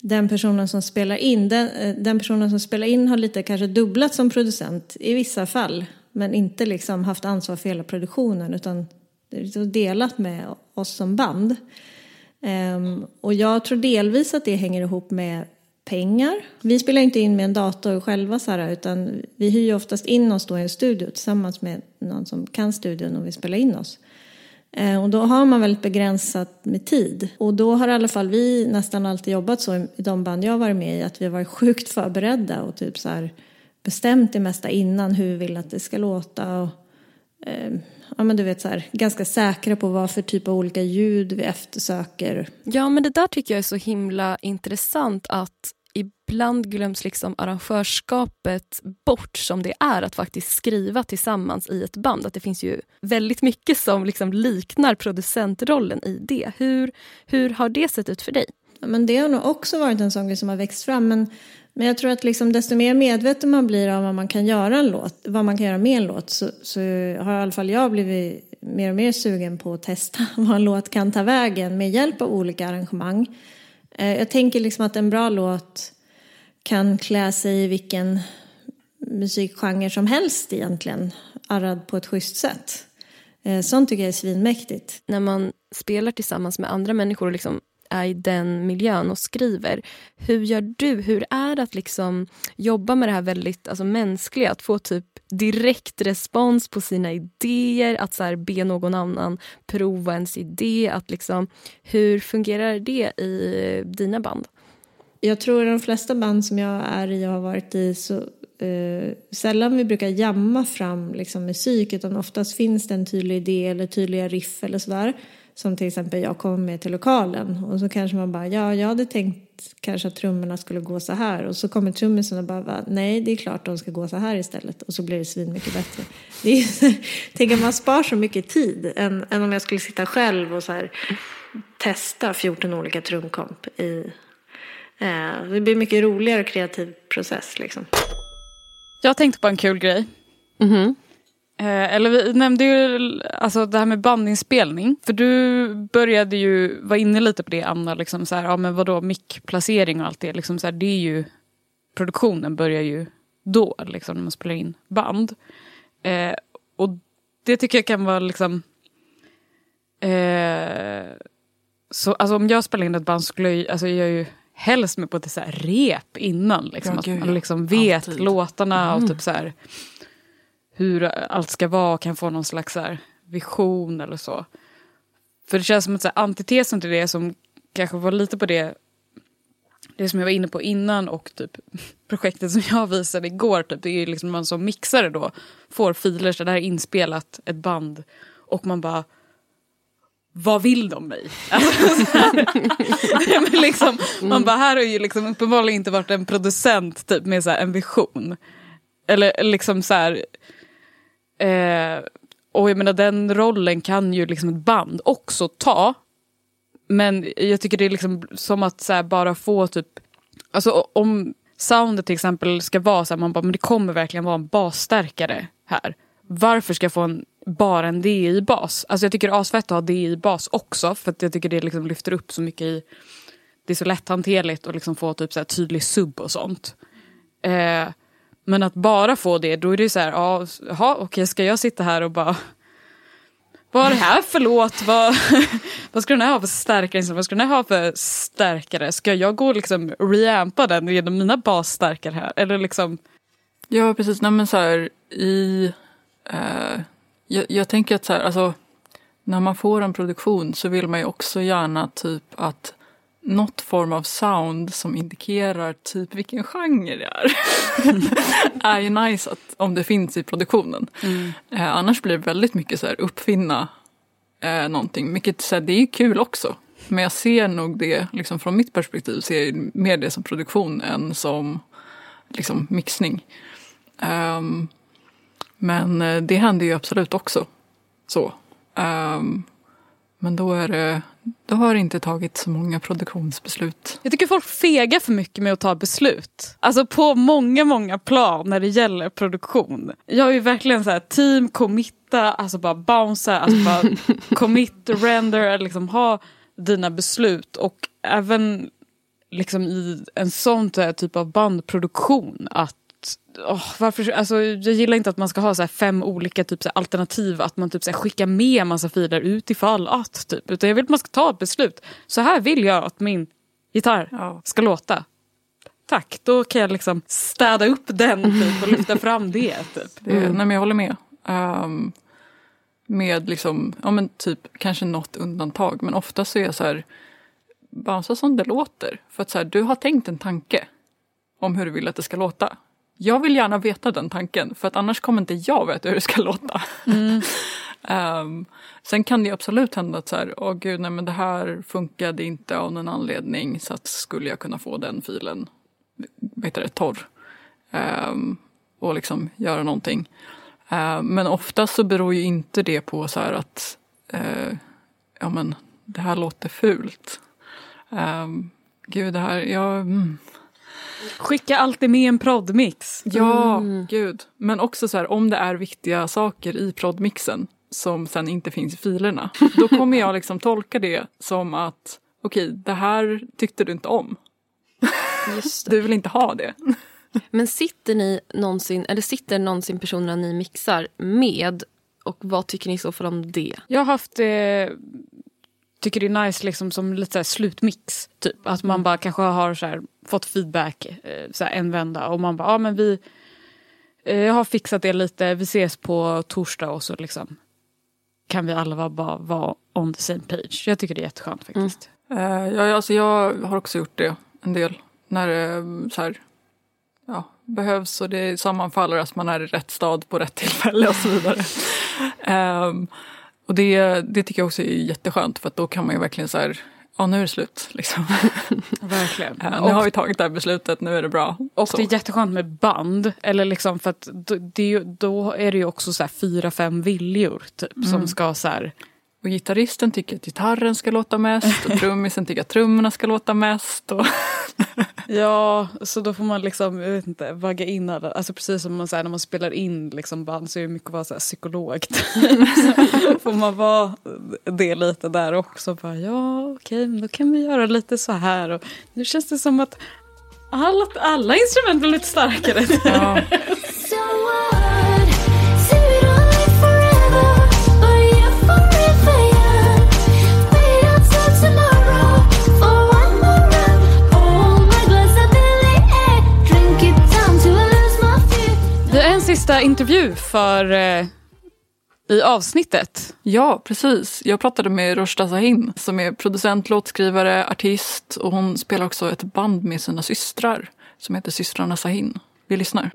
den personen som spelar in. Den, eh, den personen som spelar in har lite kanske dubblat som producent i vissa fall. Men inte liksom haft ansvar för hela produktionen utan delat med oss som band. Um, och jag tror delvis att det hänger ihop med pengar. Vi spelar inte in med en dator själva så här, utan vi hyr ju oftast in oss då i en studio tillsammans med någon som kan studion och vill spela in oss. Ehm, och då har man väldigt begränsat med tid. Och då har i alla fall vi nästan alltid jobbat så i de band jag har varit med i att vi har varit sjukt förberedda och typ så här bestämt det mesta innan hur vi vill att det ska låta. Och, eh, ja men du vet så här, ganska säkra på vad för typ av olika ljud vi eftersöker. Ja, men det där tycker jag är så himla intressant att ibland glöms liksom arrangörskapet bort som det är att faktiskt skriva tillsammans i ett band. Att det finns ju väldigt mycket som liksom liknar producentrollen i det. Hur, hur har det sett ut för dig? Ja, Men det har nog också varit en sån grej som har växt fram. Men, men jag tror att liksom desto mer medveten man blir om vad man kan göra en låt, vad man kan göra med en låt, så, så har i alla fall jag blivit mer och mer sugen på att testa vad en låt kan ta vägen med hjälp av olika arrangemang. Eh, jag tänker liksom att en bra låt kan klä sig i vilken musikgenre som helst egentligen, arrad på ett schysst sätt. Eh, sånt tycker jag är svinmäktigt. När man spelar tillsammans med andra människor och liksom är i den miljön och skriver. Hur gör du? Hur är det att liksom jobba med det här väldigt alltså, mänskliga? Att få typ direkt respons på sina idéer, att så här, be någon annan prova ens idé. Att liksom, hur fungerar det i dina band? Jag tror de flesta band som jag är i och har varit i så eh, sällan vi brukar jamma fram liksom, musik utan oftast finns det en tydlig idé eller tydliga riff eller sådär. Som till exempel jag kommer med till lokalen och så kanske man bara ja, jag hade tänkt kanske att trummorna skulle gå så här och så kommer trummisen och bara va, nej, det är klart de ska gå så här istället och så blir det svin mycket bättre. Det är, tänk att man spar så mycket tid än, än om jag skulle sitta själv och så här testa 14 olika trumkomp i Eh, Det blir mycket roligare och kreativ process liksom. Jag tänkte på en kul grej. Mhm. Eh, eller vi nämnde ju alltså det här med bandinspelning. För du började ju vara inne lite på det Anna, liksom så här, ja men vadå mickplacering och allt det. Liksom så här, det är ju, produktionen börjar ju då, liksom när man spelar in band. Eh, och det tycker jag kan vara liksom... Eh, så, alltså om jag spelar in ett band skulle jag, alltså jag är ju helst med på ett så här rep innan. Liksom, Ja, att man liksom vet Alltid. låtarna och Mm. typ så här, hur allt ska vara och kan få någon slags här, vision eller så. För det känns som att så här, antitesen till det som kanske var lite på det det som jag var inne på innan och typ projektet som jag visade igår, typ, det är ju liksom man som mixare då får filer, så det här är inspelat, ett band och man bara vad vill de mig? Alltså, men liksom, man bara, här har ju liksom uppenbarligen inte varit en producent typ, med så här, en vision. Eller liksom så här... Eh, och jag menar den rollen kan ju liksom ett band också ta. Men jag tycker det är liksom som att så här, bara få typ... Alltså om soundet till exempel ska vara så här, man bara, men det kommer verkligen vara en basstärkare här. Varför ska jag få en, bara en DI-bas? Alltså jag tycker det är asfett att ha DI-bas också, för att jag tycker det liksom lyfter upp så mycket i... Det är så lätthanterligt att liksom få typ så här tydlig sub och sånt. Eh, men att bara få det, då är det så här, ja, jaha, okej, ska jag sitta här och bara... Vad är det här för låt? Vad, vad ska den här ha för stärkare? Vad ska den här ha för stärkare? Ska jag gå och liksom reampa den genom mina basstärkare här? Eller liksom... Ja, precis. Nej, men så här, i... Eh, jag, jag tänker att så här, alltså, när man får en produktion så vill man ju också gärna typ att något form av sound som indikerar typ vilken genre det är. är ju nice att, om det finns i produktionen. Eh, annars blir det väldigt mycket så här uppfinna eh, någonting. Vilket så här, det är kul också. Men jag ser nog det, liksom från mitt perspektiv, ser jag mer det som produktion än som liksom mixning. Ehm, men eh, det händer ju absolut också. Så. Ehm, men då, är det, då har inte tagit så många produktionsbeslut. Jag tycker folk fegar för mycket med att ta beslut. Alltså på många, många plan när det gäller produktion. Jag är ju verkligen så här team, committa, alltså bara bouncea, alltså bara commit, render, liksom ha dina beslut. Och även liksom i en sån här typ av bandproduktion att åh, varför, alltså, jag gillar inte att man ska ha så fem olika typ, så här, alternativ, att man typ, så här, skickar med en massa filer ut ifall att. Typ. Utan jag vill att man ska ta ett beslut. Så här vill jag att min gitarr Ja. ska låta. Tack, då kan jag liksom städa upp den typ, och lyfta fram det. Typ. Det, Nej, men jag håller med. Ehm, med liksom, ja men typ kanske något undantag. Men ofta så är jag så här, bounce som det låter. För att så här, du har tänkt en tanke om hur du vill att det ska låta. Jag vill gärna veta den tanken för att annars kommer inte jag veta hur det ska låta. Ehm, sen kan det absolut hända att så här, åh gud, nej men det här funkade inte av någon anledning så att skulle jag kunna få den filen, heter det, torr. Ehm, och liksom göra någonting. Ehm, men ofta så beror ju inte det på så att eh, ja men det här låter fult. Um, gud, det här, ja, mm. Skicka alltid med en proddmix. ja gud. Men också så här, om det är viktiga saker i proddmixen som sen inte finns i filerna. Då kommer jag liksom tolka det som att okej, det här tyckte du inte om. Just Du vill inte ha det. Men sitter ni någonsin, eller sitter någonsin personerna ni mixar med? Och vad tycker ni i så fall om det? Jag har haft eh, tycker det är nice liksom som lite så slutmix. Typ. Att man bara kanske har så här, fått feedback eh, så här, en vända och man bara, ja men vi eh, jag har fixat det lite, vi ses på torsdag och så liksom kan vi alla vara, bara vara on the same page. Jag tycker det är jätteskönt faktiskt. Uh, ja, alltså jag har också gjort det en del. När det så här, ja, behövs och det sammanfaller att man är i rätt stad på rätt tillfälle och så vidare. Ehm, och det, det tycker jag också är jätteskönt för att då kan man ju verkligen så här, ja nu är det slut. Liksom. Verkligen. Eh, nu Och- har vi tagit det här beslutet, nu är det bra. Och Så. det är jätteskönt med band. Eller liksom för att det då är det ju också så fyra, fem viljor typ, som ska så här, Och gitarristen tycker att gitarren ska låta mest och trummisen tycker att trummorna ska låta mest. Och Ja, så då får man liksom, jag vet inte, vagga in alla. Alltså precis som man, så här, när man spelar in liksom band så är det mycket att vara så här, psykolog. får man vara det lite där också. Bara, ja, okej, men då kan vi göra lite så här. Och nu känns det som att alla, alla instrument blir lite starkare. ja, sista intervju för eh, i avsnittet. ja, precis. Jag pratade med Roshda Sahin som är producent, låtskrivare, artist och hon spelar också ett band med sina systrar som heter systrarna Sahin. Vi lyssnar.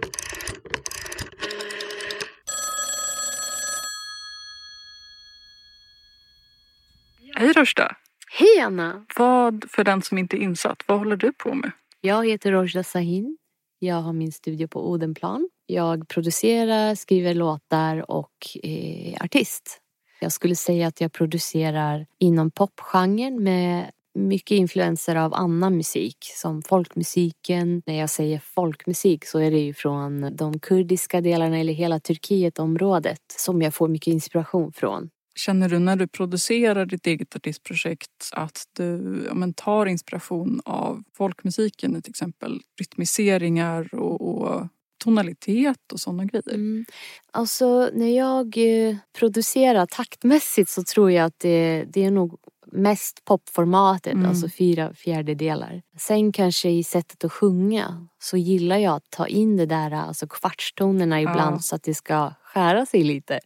Hej Roshda! Hej Anna! Vad, för den som inte är insatt, vad håller du på med? Jag heter Rojda Sahin. Jag har min studio på Odenplan. Jag producerar, skriver låtar och är artist. Jag skulle säga att jag producerar inom popgenren med mycket influenser av annan musik som folkmusiken. När jag säger folkmusik så är det ju från de kurdiska delarna eller hela Turkietområdet som jag får mycket inspiration från. Känner du när du producerar ditt eget artistprojekt att du ja, men, tar inspiration av folkmusiken till exempel rytmiseringar och, och tonalitet och sådana grejer? Mm. Alltså när jag eh, producerar taktmässigt så tror jag att det, det är nog mest popformatet, Mm. alltså fyra fjärdedelar. Sen kanske i sättet att sjunga så gillar jag att ta in det där, alltså kvartstonerna ibland Ja. så att det ska skära sig lite.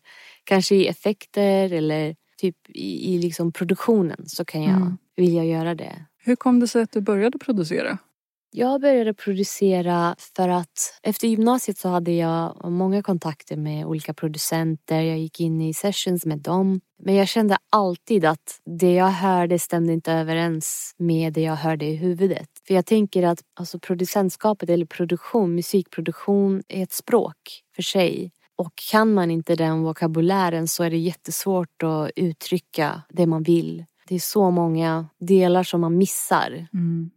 Kanske i effekter eller typ i, i liksom produktionen så kan jag Mm. vilja göra det. Hur kom det sig att du började producera? Jag började producera för att efter gymnasiet så hade jag många kontakter med olika producenter. Jag gick in i sessions med dem. Men jag kände alltid att det jag hörde stämde inte överens med det jag hörde i huvudet. För jag tänker att alltså producentskapet eller produktion, musikproduktion är ett språk för sig. Och kan man inte den vokabulären så är det jättesvårt att uttrycka det man vill. Det är så många delar som man missar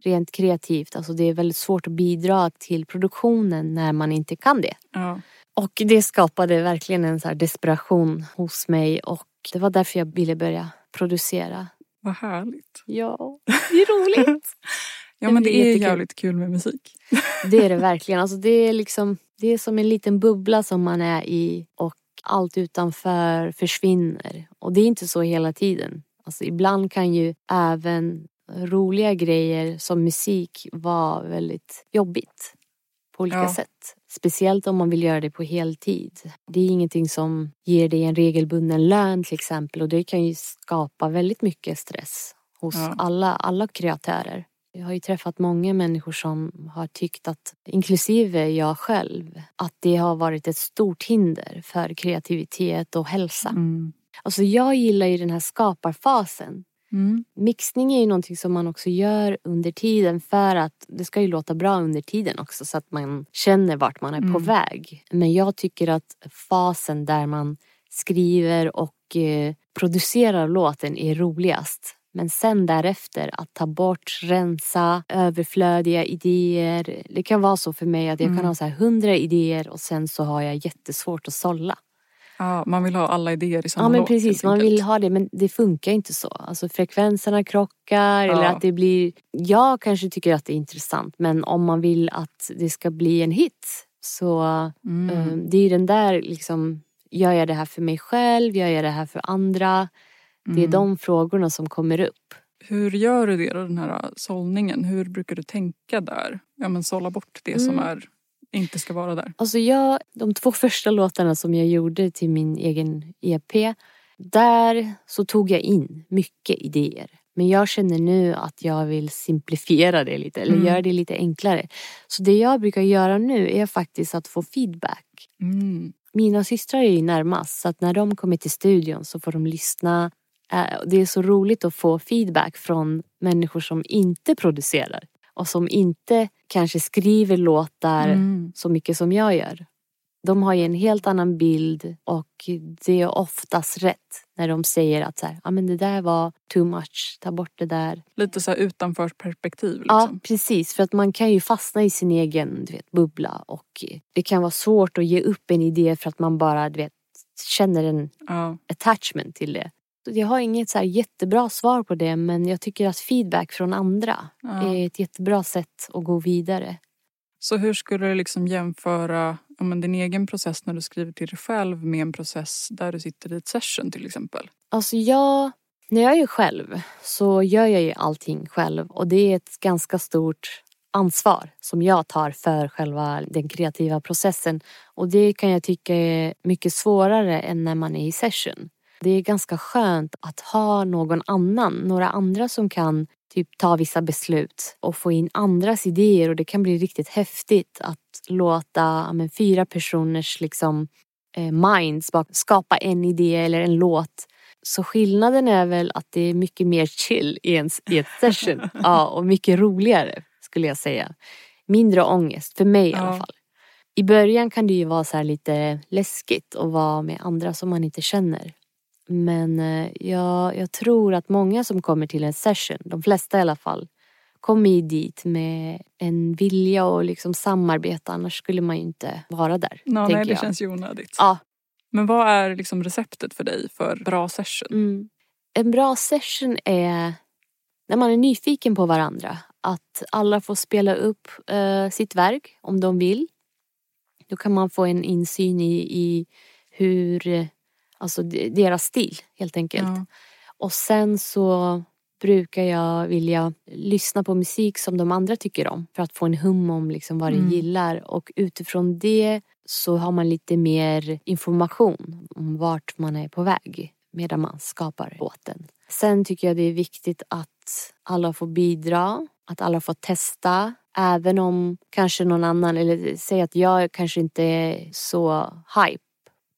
rent kreativt. Alltså det är väldigt svårt att bidra till produktionen när man inte kan det. Ja. Och det skapade verkligen en så desperation hos mig och det var därför jag ville börja producera. Vad härligt. Ja, det är roligt. Ja men Det det är jättekul. jävligt kul med musik. Det är det verkligen. Alltså det är liksom det är som en liten bubbla som man är i och allt utanför försvinner. Och det är inte så hela tiden. Alltså ibland kan ju även roliga grejer som musik vara väldigt jobbigt på olika Ja. sätt. Speciellt om man vill göra det på heltid. Det är ingenting som ger dig en regelbunden lön till exempel och det kan ju skapa väldigt mycket stress hos Ja. alla, alla kreatörer. Jag har ju träffat många människor som har tyckt att, inklusive jag själv, att det har varit ett stort hinder för kreativitet och hälsa. Mm. Alltså jag gillar ju den här skaparfasen. Mm. Mixning är ju någonting som man också gör under tiden för att det ska ju låta bra under tiden också så att man känner vart man är på Mm. väg. Men jag tycker att fasen där man skriver och eh, producerar låten är roligast. Men sen därefter att ta bort, rensa, överflödiga idéer. Det kan vara så för mig att jag Mm. kan ha så här hundra idéer och sen så har jag jättesvårt att sålla. Ja, man vill ha alla idéer i samma Ja men låt, precis, man enkelt. vill ha det men det funkar inte så. Alltså frekvenserna krockar eller Ja. att det blir... Jag kanske tycker att det är intressant men om man vill att det ska bli en hit så Mm. eh, det är ju den där liksom, gör jag det här för mig själv, gör jag det här för andra? Det är Mm. de frågorna som kommer upp. Hur gör du det då, den här äh, sållningen? Hur brukar du tänka där? Ja men sålla bort det som Mm. är, inte ska vara där. Alltså jag, de två första låtarna som jag gjorde till min egen EP, där så tog jag in mycket idéer. Men jag känner nu att jag vill simplifiera det lite eller Mm. göra det lite enklare. Så det jag brukar göra nu är faktiskt att få feedback. Mm. Mina systrar är ju närmast så att när de kommer till studion så får de lyssna. Eh, Det är så roligt att få feedback från människor som inte producerar och som inte kanske skriver låtar Mm. så mycket som jag gör. de har ju en helt annan bild och det är oftast rätt när de säger att så här, ah, men det där var too much, ta bort det där. Lite så här utanför perspektiv. Ja, Liksom. precis. För att man kan ju fastna i sin egen du vet, bubbla och det kan vara svårt att ge upp en idé för att man bara du vet, känner en Ja. attachment till det. Jag har inget så jättebra svar på det men jag tycker att feedback från andra Ja. är ett jättebra sätt att gå vidare. Så hur skulle du liksom jämföra ja, men din egen process när du skriver till dig själv med en process där du sitter i ett session till exempel? Alltså jag, när jag är själv så gör jag ju allting själv och det är ett ganska stort ansvar som jag tar för själva den kreativa processen. Och det kan jag tycka är mycket svårare än när man är i session. Det är ganska skönt att ha någon annan, några andra som kan typ ta vissa beslut och få in andras idéer och det kan bli riktigt häftigt att låta men, fyra personers liksom eh, minds bara skapa en idé eller en låt. Så skillnaden är väl att det är mycket mer chill i, en, i ett session. ja, och mycket roligare skulle jag säga. Mindre ångest, för mig i alla fall. I början kan det ju vara så lite läskigt att vara med andra som man inte känner. Men eh, jag, jag tror att många som kommer till en session, de flesta i alla fall, kommer ju dit med en vilja att liksom samarbeta. Annars skulle man ju inte vara där. Ja, tänker nej, det jag. känns ju onödigt. Ja. Men vad är liksom receptet för dig för bra session? Mm. En bra session är när man är nyfiken på varandra. Att alla får spela upp eh, sitt verk om de vill. Då kan man få en insyn i, i hur, alltså de- deras stil helt enkelt. Ja. Och sen så brukar jag vilja lyssna på musik som de andra tycker om för att få en hum om liksom vad de Mm. gillar. Och utifrån det så har man lite mer information om vart man är på väg medan man skapar låten. Sen tycker jag det är viktigt att alla får bidra, att alla får testa. Även om kanske någon annan, eller säg att jag kanske inte är så hype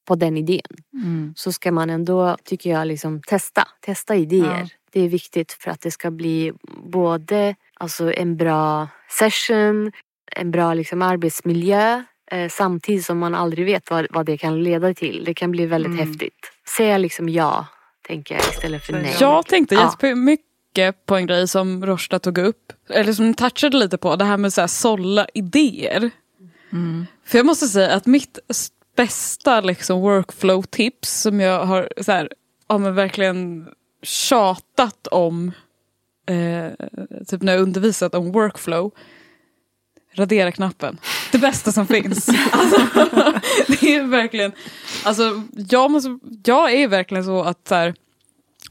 på den idén Mm. så ska man ändå, tycker jag, liksom testa. Testa idéer. Ja. Det är viktigt för att det ska bli både alltså, en bra session, en bra liksom, arbetsmiljö eh, samtidigt som man aldrig vet vad, vad det kan leda till. Det kan bli väldigt Mm. häftigt. Säga liksom ja, tänker jag istället för nej. ja. Jag tänkte Ja. jättemycket på en grej som Rosta tog upp. Eller som touchade lite på. Det här med här sålla idéer. Mm. För jag måste säga att mitt bästa liksom workflow-tips som jag har så här, ja, men verkligen tjatat om eh, typ när jag undervisat om workflow. Radera-knappen. Det bästa som finns. Alltså, det är verkligen, alltså, jag, måste, jag är verkligen så att så här,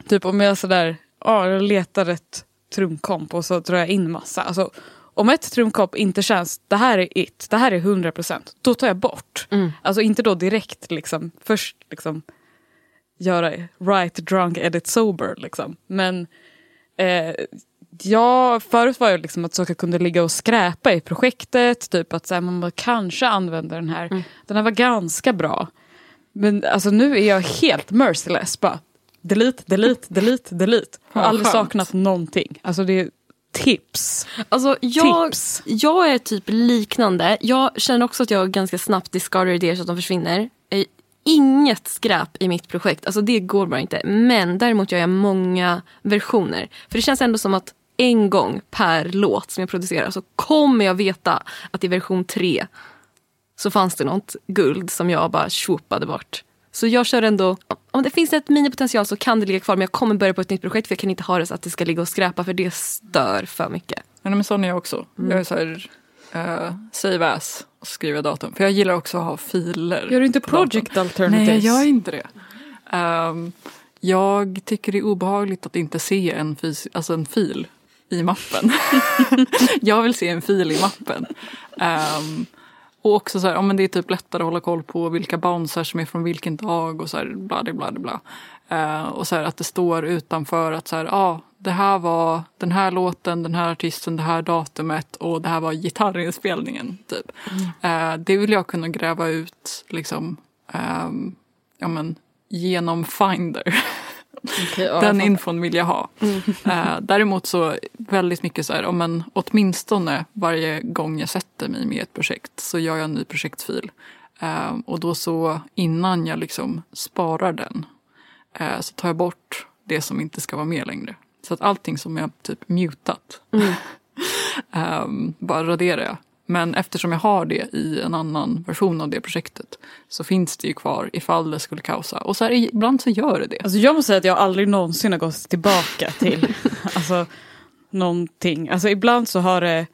typ om jag sådär, ja, letar ett trumkomp och så drar jag in massa. Alltså, om ett trumkomp inte känns, det här är it, det här är 100%, då tar jag bort. Mm. Alltså inte då direkt liksom, först liksom göra right drunk edit sober liksom. Men eh, ja, förut var jag liksom att saker kunde ligga och skräpa i projektet. Typ att så här, man kanske använder den här. Mm. Den här var ganska bra. Men alltså nu är jag helt merciless. Bara delete, delete, delete, delete. Har aldrig saknat någonting. Alltså det är tips. Alltså, jag, Tips. jag är typ liknande. Jag känner också att jag ganska snabbt discardar idéer så att de försvinner. Eh, Inget skräp i mitt projekt, alltså det går bara inte. Men däremot gör jag många versioner. För det känns ändå som att en gång per låt som jag producerar så kommer jag veta att i version tre så fanns det något guld som jag bara swoopade bort. Så jag kör ändå, om det finns ett minipotential så kan det ligga kvar men jag kommer börja på ett nytt projekt för jag kan inte ha det så att det ska ligga och skräpa för det stör för mycket. Men sån är jag också. Mm. Jag är så här, uh, save as och jag datum. För jag gillar också att ha filer. Gör du inte project alternatives? Nej, jag gör inte det. Ehm, jag tycker det är obehagligt att inte se en, fys- alltså en fil i mappen. jag vill se en fil i mappen. Ehm, och också så här, ja, men det är typ lättare att hålla koll på vilka bouncer som är från vilken dag och så här bla bla bla. Eh, och så här att det står utanför att så här, ja, det här var den här låten, den här artisten, det här datumet och det här var gitarrinspelningen. Typ. Eh, det vill jag kunna gräva ut liksom, eh, ja, men, genom Finder. Ja, Den infon vill jag ha. Eh, däremot så väldigt mycket så här, ja, men åtminstone varje gång jag sätter mig med ett projekt så gör jag en ny projektfil. Eh, och då så innan jag liksom sparar den eh, så tar jag bort det som inte ska vara med längre. Så att allting som jag typ mutat ehm, bara raderar jag. Men eftersom jag har det i en annan version av det projektet så finns det ju kvar ifall det skulle kaosa. Och så här, ibland så gör det det. Alltså jag måste säga att jag aldrig någonsin har gått tillbaka till alltså, någonting. Alltså ibland så har det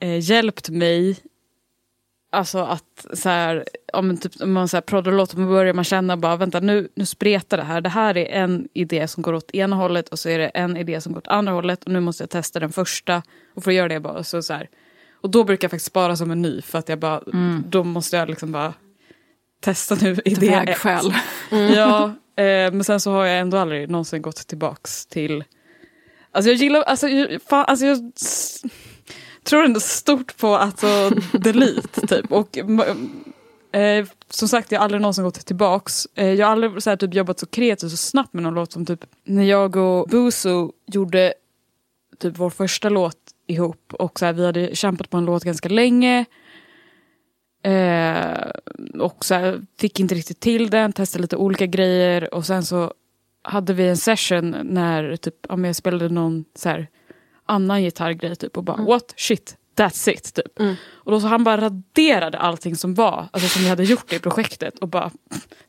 eh, hjälpt mig Alltså att så här, om man, typ, om man så här proddar låt, man börjar man känna bara vänta nu, nu spretar det här. Det här är en idé som går åt ena hållet och så är det en idé som går åt andra hållet och nu måste jag testa den första. Och för att göra det bara så, så här. Och då brukar jag faktiskt spara som en ny för att jag bara, då måste jag liksom bara testa nu idé ett. vägskäl. Ja, eh, men sen så har jag ändå aldrig någonsin gått tillbaks till... Alltså jag gillar, alltså, jag- fan, alltså jag tror ändå stort på alltså delete typ. Och eh, som sagt jag har aldrig någonsin gått tillbaks. Eh, jag har aldrig så här, typ, jobbat så kreativt så snabbt med någon låt som typ när jag och Buso gjorde typ vår första låt ihop och så här, vi hade kämpat på en låt ganska länge. Eh, och så här, fick inte riktigt till den, testade lite olika grejer och sen så hade vi en session när typ, men jag spelade någon så här, annan gitarrgrej typ och bara what shit that's it typ. Och då så han bara raderade allting som var, alltså som vi hade gjort i projektet och bara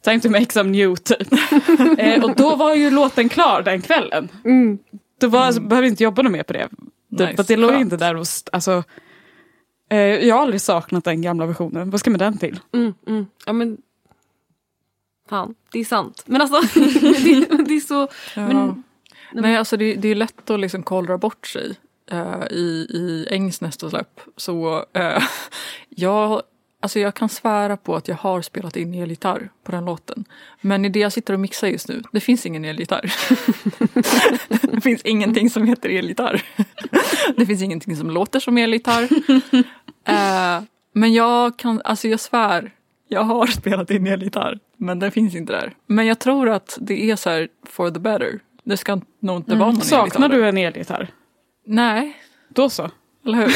time to make some new typ. eh, och då var ju låten klar den kvällen. Då var, alltså, behövde inte jobba något mer på det. Typ, Nice, att det låg inte där och alltså, eh, jag har aldrig saknat den gamla versionen. Vad ska med den till? Mm, mm. Ja men... Fan, det är sant. Men alltså, det, det är så... Men, Nej, alltså det, det är lätt att liksom kollra bort sig eh, i, i Engs nästa släpp. Så eh, jag, alltså jag kan svära på att jag har spelat in elgitarr på den låten. Men i det jag sitter och mixar just nu, det finns ingen elgitarr. det finns ingenting som heter elgitarr. det finns ingenting som låter som elgitarr. Eh, men jag kan, alltså jag svär, jag har spelat in elgitarr. Men den finns inte där. Men jag tror att det är så här for the better. Det ska nog inte vara någon Saknar elgitarr. du en elgitarr? Nej, Då så. eller hur?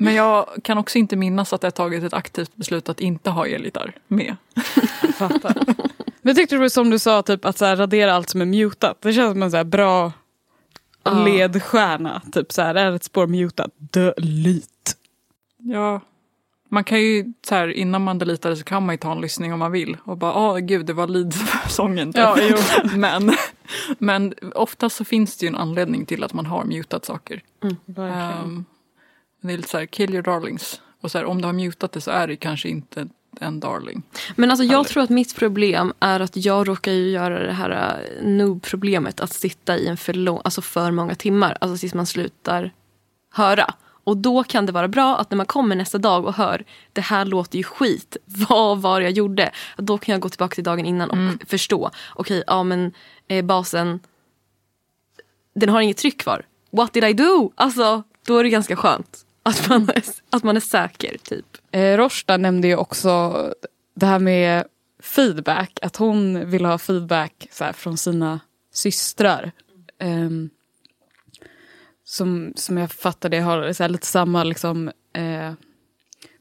Men jag kan också inte minnas att jag tagit ett aktivt beslut att inte ha elgitarr med. Fattar. Men tyckte du som du sa, typ, att så här, radera allt som är mutat? Det känns som en så här, bra Ja. ledstjärna. Typ så här, är ett spår mutat? Delete. Ja, man kan ju så här, innan man deletar det så kan man ju ta en lyssning om man vill och bara åh gud det var lead-sången. typ. Ja, men, men oftast så finns det ju en anledning till att man har mutat saker. Um, det är lite så här, kill your darlings. Och så här, om du har mutat det så är det kanske inte en darling. Men alltså jag Eller- tror att mitt problem är att jag råkar ju göra det här äh, noob-problemet att sitta i en för, lång, alltså för många timmar, alltså tills man slutar höra. Och då kan det vara bra att när man kommer nästa dag och hör det här låter ju skit, vad var det jag gjorde? Då kan jag gå tillbaka till dagen innan och förstå. Okej, ja men eh, basen, den har inget tryck kvar. What did I do? Alltså, då är det ganska skönt att man är, att man är säker typ. Eh, Roshda nämnde ju också det här med feedback. Att hon vill ha feedback så här, från sina systrar. Eh, som, som jag fattar det har så här, lite samma liksom, eh,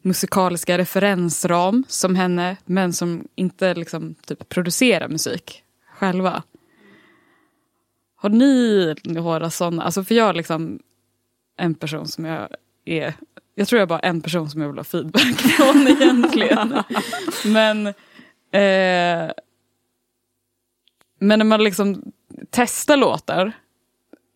musikaliska referensram som henne. Men som inte liksom, typ, producerar musik själva. Har ni några sådana? Alltså för jag är liksom en person som jag är jag tror jag är bara en person som jag vill ha feedback från egentligen. men, eh, men när man liksom testar låtar,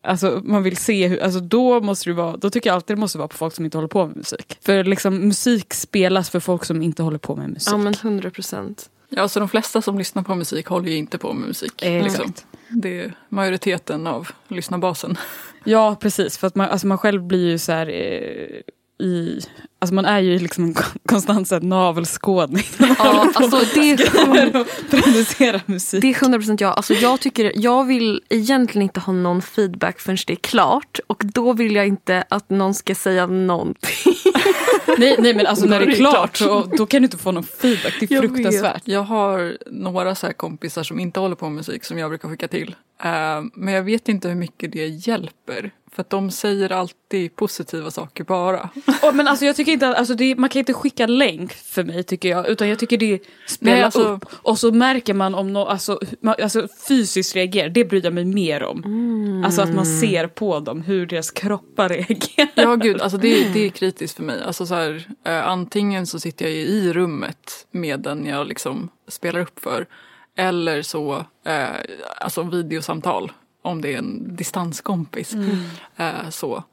alltså man vill se hur, alltså då måste det vara, då tycker jag alltid det måste vara på folk som inte håller på med musik. För liksom musik spelas för folk som inte håller på med musik. Ja men 100 procent. Ja, så de flesta som lyssnar på musik håller ju inte på med musik. Exakt. Liksom. Det är majoriteten av lyssnarbasen. Ja, precis. För att man, alltså man själv blir ju så här eh, i... Alltså man är ju liksom en kon- konstant så här navelskådning. Ja, alltså det är, musik. det är 100 procent jag. Alltså jag, tycker, jag vill egentligen inte ha någon feedback förrän det är klart. Och då vill jag inte att någon ska säga någonting. Nej, nej men alltså när är det är klart så då kan du inte få någon feedback. Det är Jag fruktansvärt. Jag har några så här kompisar som inte håller på med musik som jag brukar skicka till. Eh, men jag vet inte hur mycket det hjälper. För att de säger alltid positiva saker bara. Och, men alltså jag tycker tycker inte att, alltså det, man kan inte skicka länk för mig tycker jag. Utan jag tycker det är spela Nej, alltså- upp. Och så märker man om någon alltså, man, alltså fysiskt reagerar. Det bryr jag mig mer om. Alltså att man ser på dem hur deras kroppar reagerar. Ja gud, alltså det, det är kritiskt för mig. Alltså så här, eh, antingen så sitter jag i rummet med den jag liksom spelar upp för. Eller så, eh, alltså videosamtal om det är en distanskompis. Eh, så.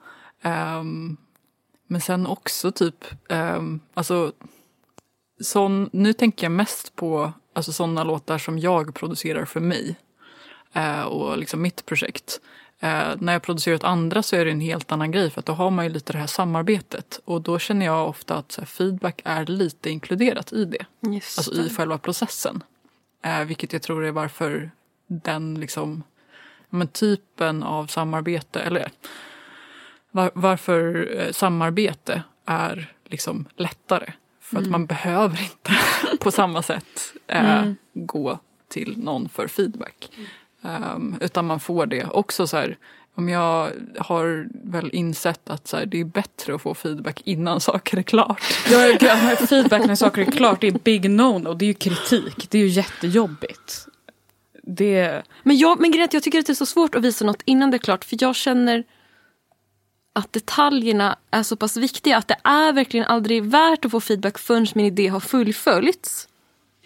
Ehm, men sen också typ, um, alltså sån, nu tänker jag mest på alltså, sådana låtar som jag producerar för mig. eh, och liksom mitt projekt. Eh, när jag producerar åt andra så är det en helt annan grej för att då har man ju lite det här samarbetet och då känner jag ofta att här, feedback är lite inkluderat i det. Just Alltså i själva processen. Eh, vilket jag tror är varför den liksom, men typen av samarbete, eller var, varför eh, samarbete är liksom lättare. För att man behöver inte på samma sätt eh, gå till någon för feedback. Ehm, utan man får det också så här, om jag har väl insett att så här, det är bättre att få feedback innan saker är klart. Ja, feedback när saker är klart, det är big no-no. Det är ju kritik. Det är ju jättejobbigt. Det... Men, jag, men grejen jag tycker att det är så svårt att visa något innan det är klart. För jag känner att detaljerna är så pass viktiga att det är verkligen aldrig värt att få feedback förrän min idé har fullföljts.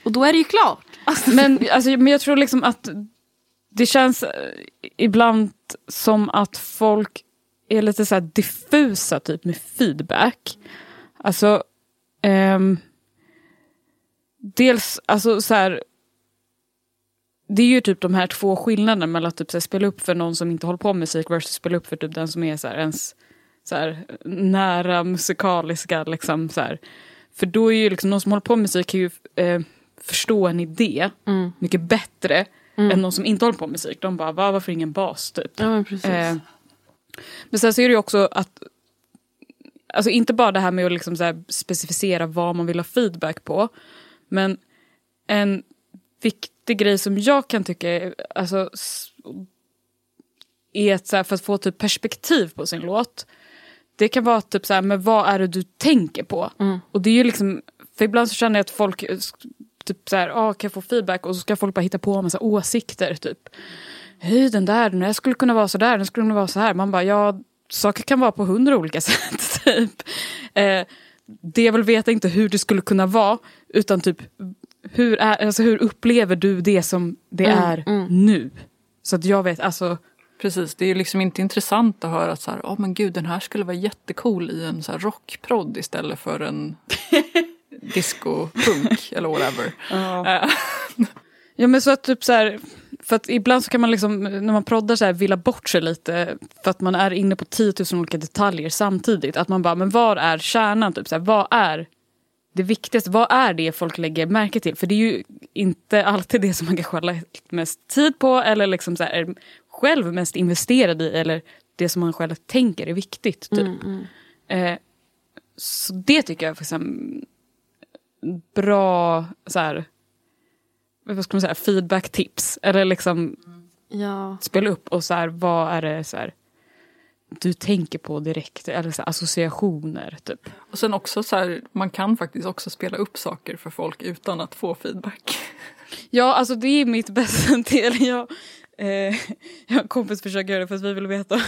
Och då är det ju klart. Alltså. Men, alltså, men jag tror liksom att det känns eh, ibland som att folk är lite så här diffusa typ med feedback. Alltså, um, dels alltså så här, det är ju typ de här två skillnaderna mellan att typ så här, spela upp för någon som inte håller på med musik versus spela upp för typ den som är så här, ens så här, nära musikaliska. Liksom, så här. För då är ju liksom någon som håller på med musik kan ju eh, förstå en idé mycket bättre än någon som inte håller på med musik. De bara, Va, varför ingen bas typ? Ja, men precis. Eh, men sen så är det ju också att Alltså inte bara det här med att liksom så specificera vad man vill ha feedback på. Men en viktig grej som jag kan tycka är, alltså, är att så här, för att få typ perspektiv på sin låt. Det kan vara typ så här, men vad är det du tänker på? Och det är ju liksom, för ibland så känner jag att folk eh, typ så här, ah, kan jag få feedback? Och så ska folk bara hitta på en massa åsikter typ. Hej den där, den där skulle kunna vara så där, den skulle kunna vara så här. Man bara, ja, saker kan vara på hundra olika sätt. typ. Eh, det jag vill veta inte hur det skulle kunna vara, utan typ hur, är, alltså, hur upplever du det som det är nu? Så att jag vet, alltså, Precis, det är ju liksom inte intressant att höra att så här, oh, men gud den här skulle vara jättecool i en så här rockprodd istället för en disco-punk eller whatever. Eh, Ja men så att typ så här, för att ibland så kan man liksom när man proddar så här villa bort sig lite för att man är inne på 10 000 olika detaljer samtidigt. Att man bara, men var är kärnan? Typ så här, vad är det viktigaste? Vad är det folk lägger märke till? För det är ju inte alltid det som man kanske har lagt mest tid på eller liksom så här, är själv mest investerad i eller det som man själv tänker är viktigt. Typ. Eh, så det tycker jag är en bra så här, vad ska man säga, feedback-tips. Eller liksom Ja. spela upp och så här, vad är det så här, du tänker på direkt? Eller så här, associationer typ. och sen också så här, man kan faktiskt också spela upp saker för folk utan att få feedback. Ja, alltså det är mitt bästa del. Jag, eh, jag och en kompis försöker göra det för att vi vill veta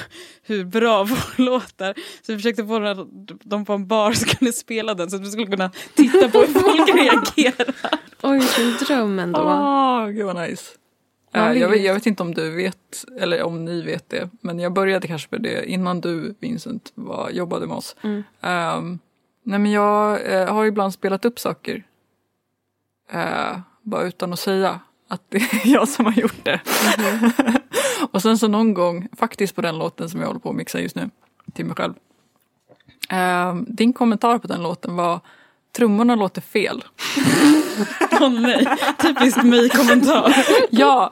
hur bra vår låt är. Så vi försökte få dem på en bar som kunde spela den så att vi skulle kunna titta på hur folk reagerar. Oj, vilken dröm ändå. Åh, gud vad nice. Eh, jag, vet, jag vet inte om du vet, eller om ni vet det, men jag började kanske med det innan du, Vincent, var, jobbade med oss. Ehm, nej men jag eh, har ibland spelat upp saker, eh, bara utan att säga att det är jag som har gjort det. och sen så någon gång, faktiskt på den låten som jag håller på att mixa just nu, till mig själv. Ehm, din kommentar på den låten var trummorna låter fel. Åh nej, typiskt mig-kommentar. ja,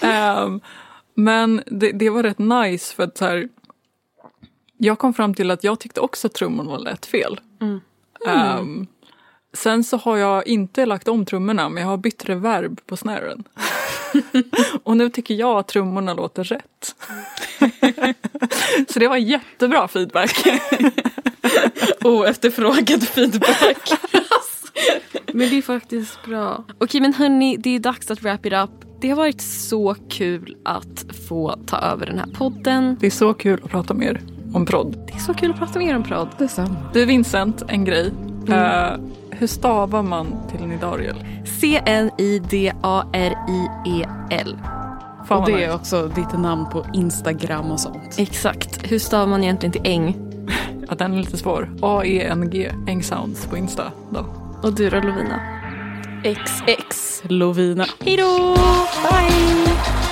ehm, men det, det var rätt nice för att så här, jag kom fram till att jag tyckte också att trummorna lät fel. Ehm, sen så har jag inte lagt om trummorna men jag har bytt reverb på snären. Och nu tycker jag att trummorna låter rätt. så det var jättebra feedback. Oefterfrågad feedback. Men det är faktiskt bra. Okej men hörni, det är dags att wrap it up. Det har varit så kul att få ta över den här podden. Det är så kul att prata med er om prodd. Det är så kul att prata med er om prodd. Detsamma. Du Vincent, en grej. Eh, hur stavar man till Nidariel? C-N-I-D-A-R-I-E-L. Fan Och det är också ditt namn på Instagram och sånt. Exakt. Hur stavar man egentligen till äng? Ja, den är lite svår. A-E-N-G, Engsounds på Insta. Då. Och du då Lovina? XX Lovina. Hejdå! Bye!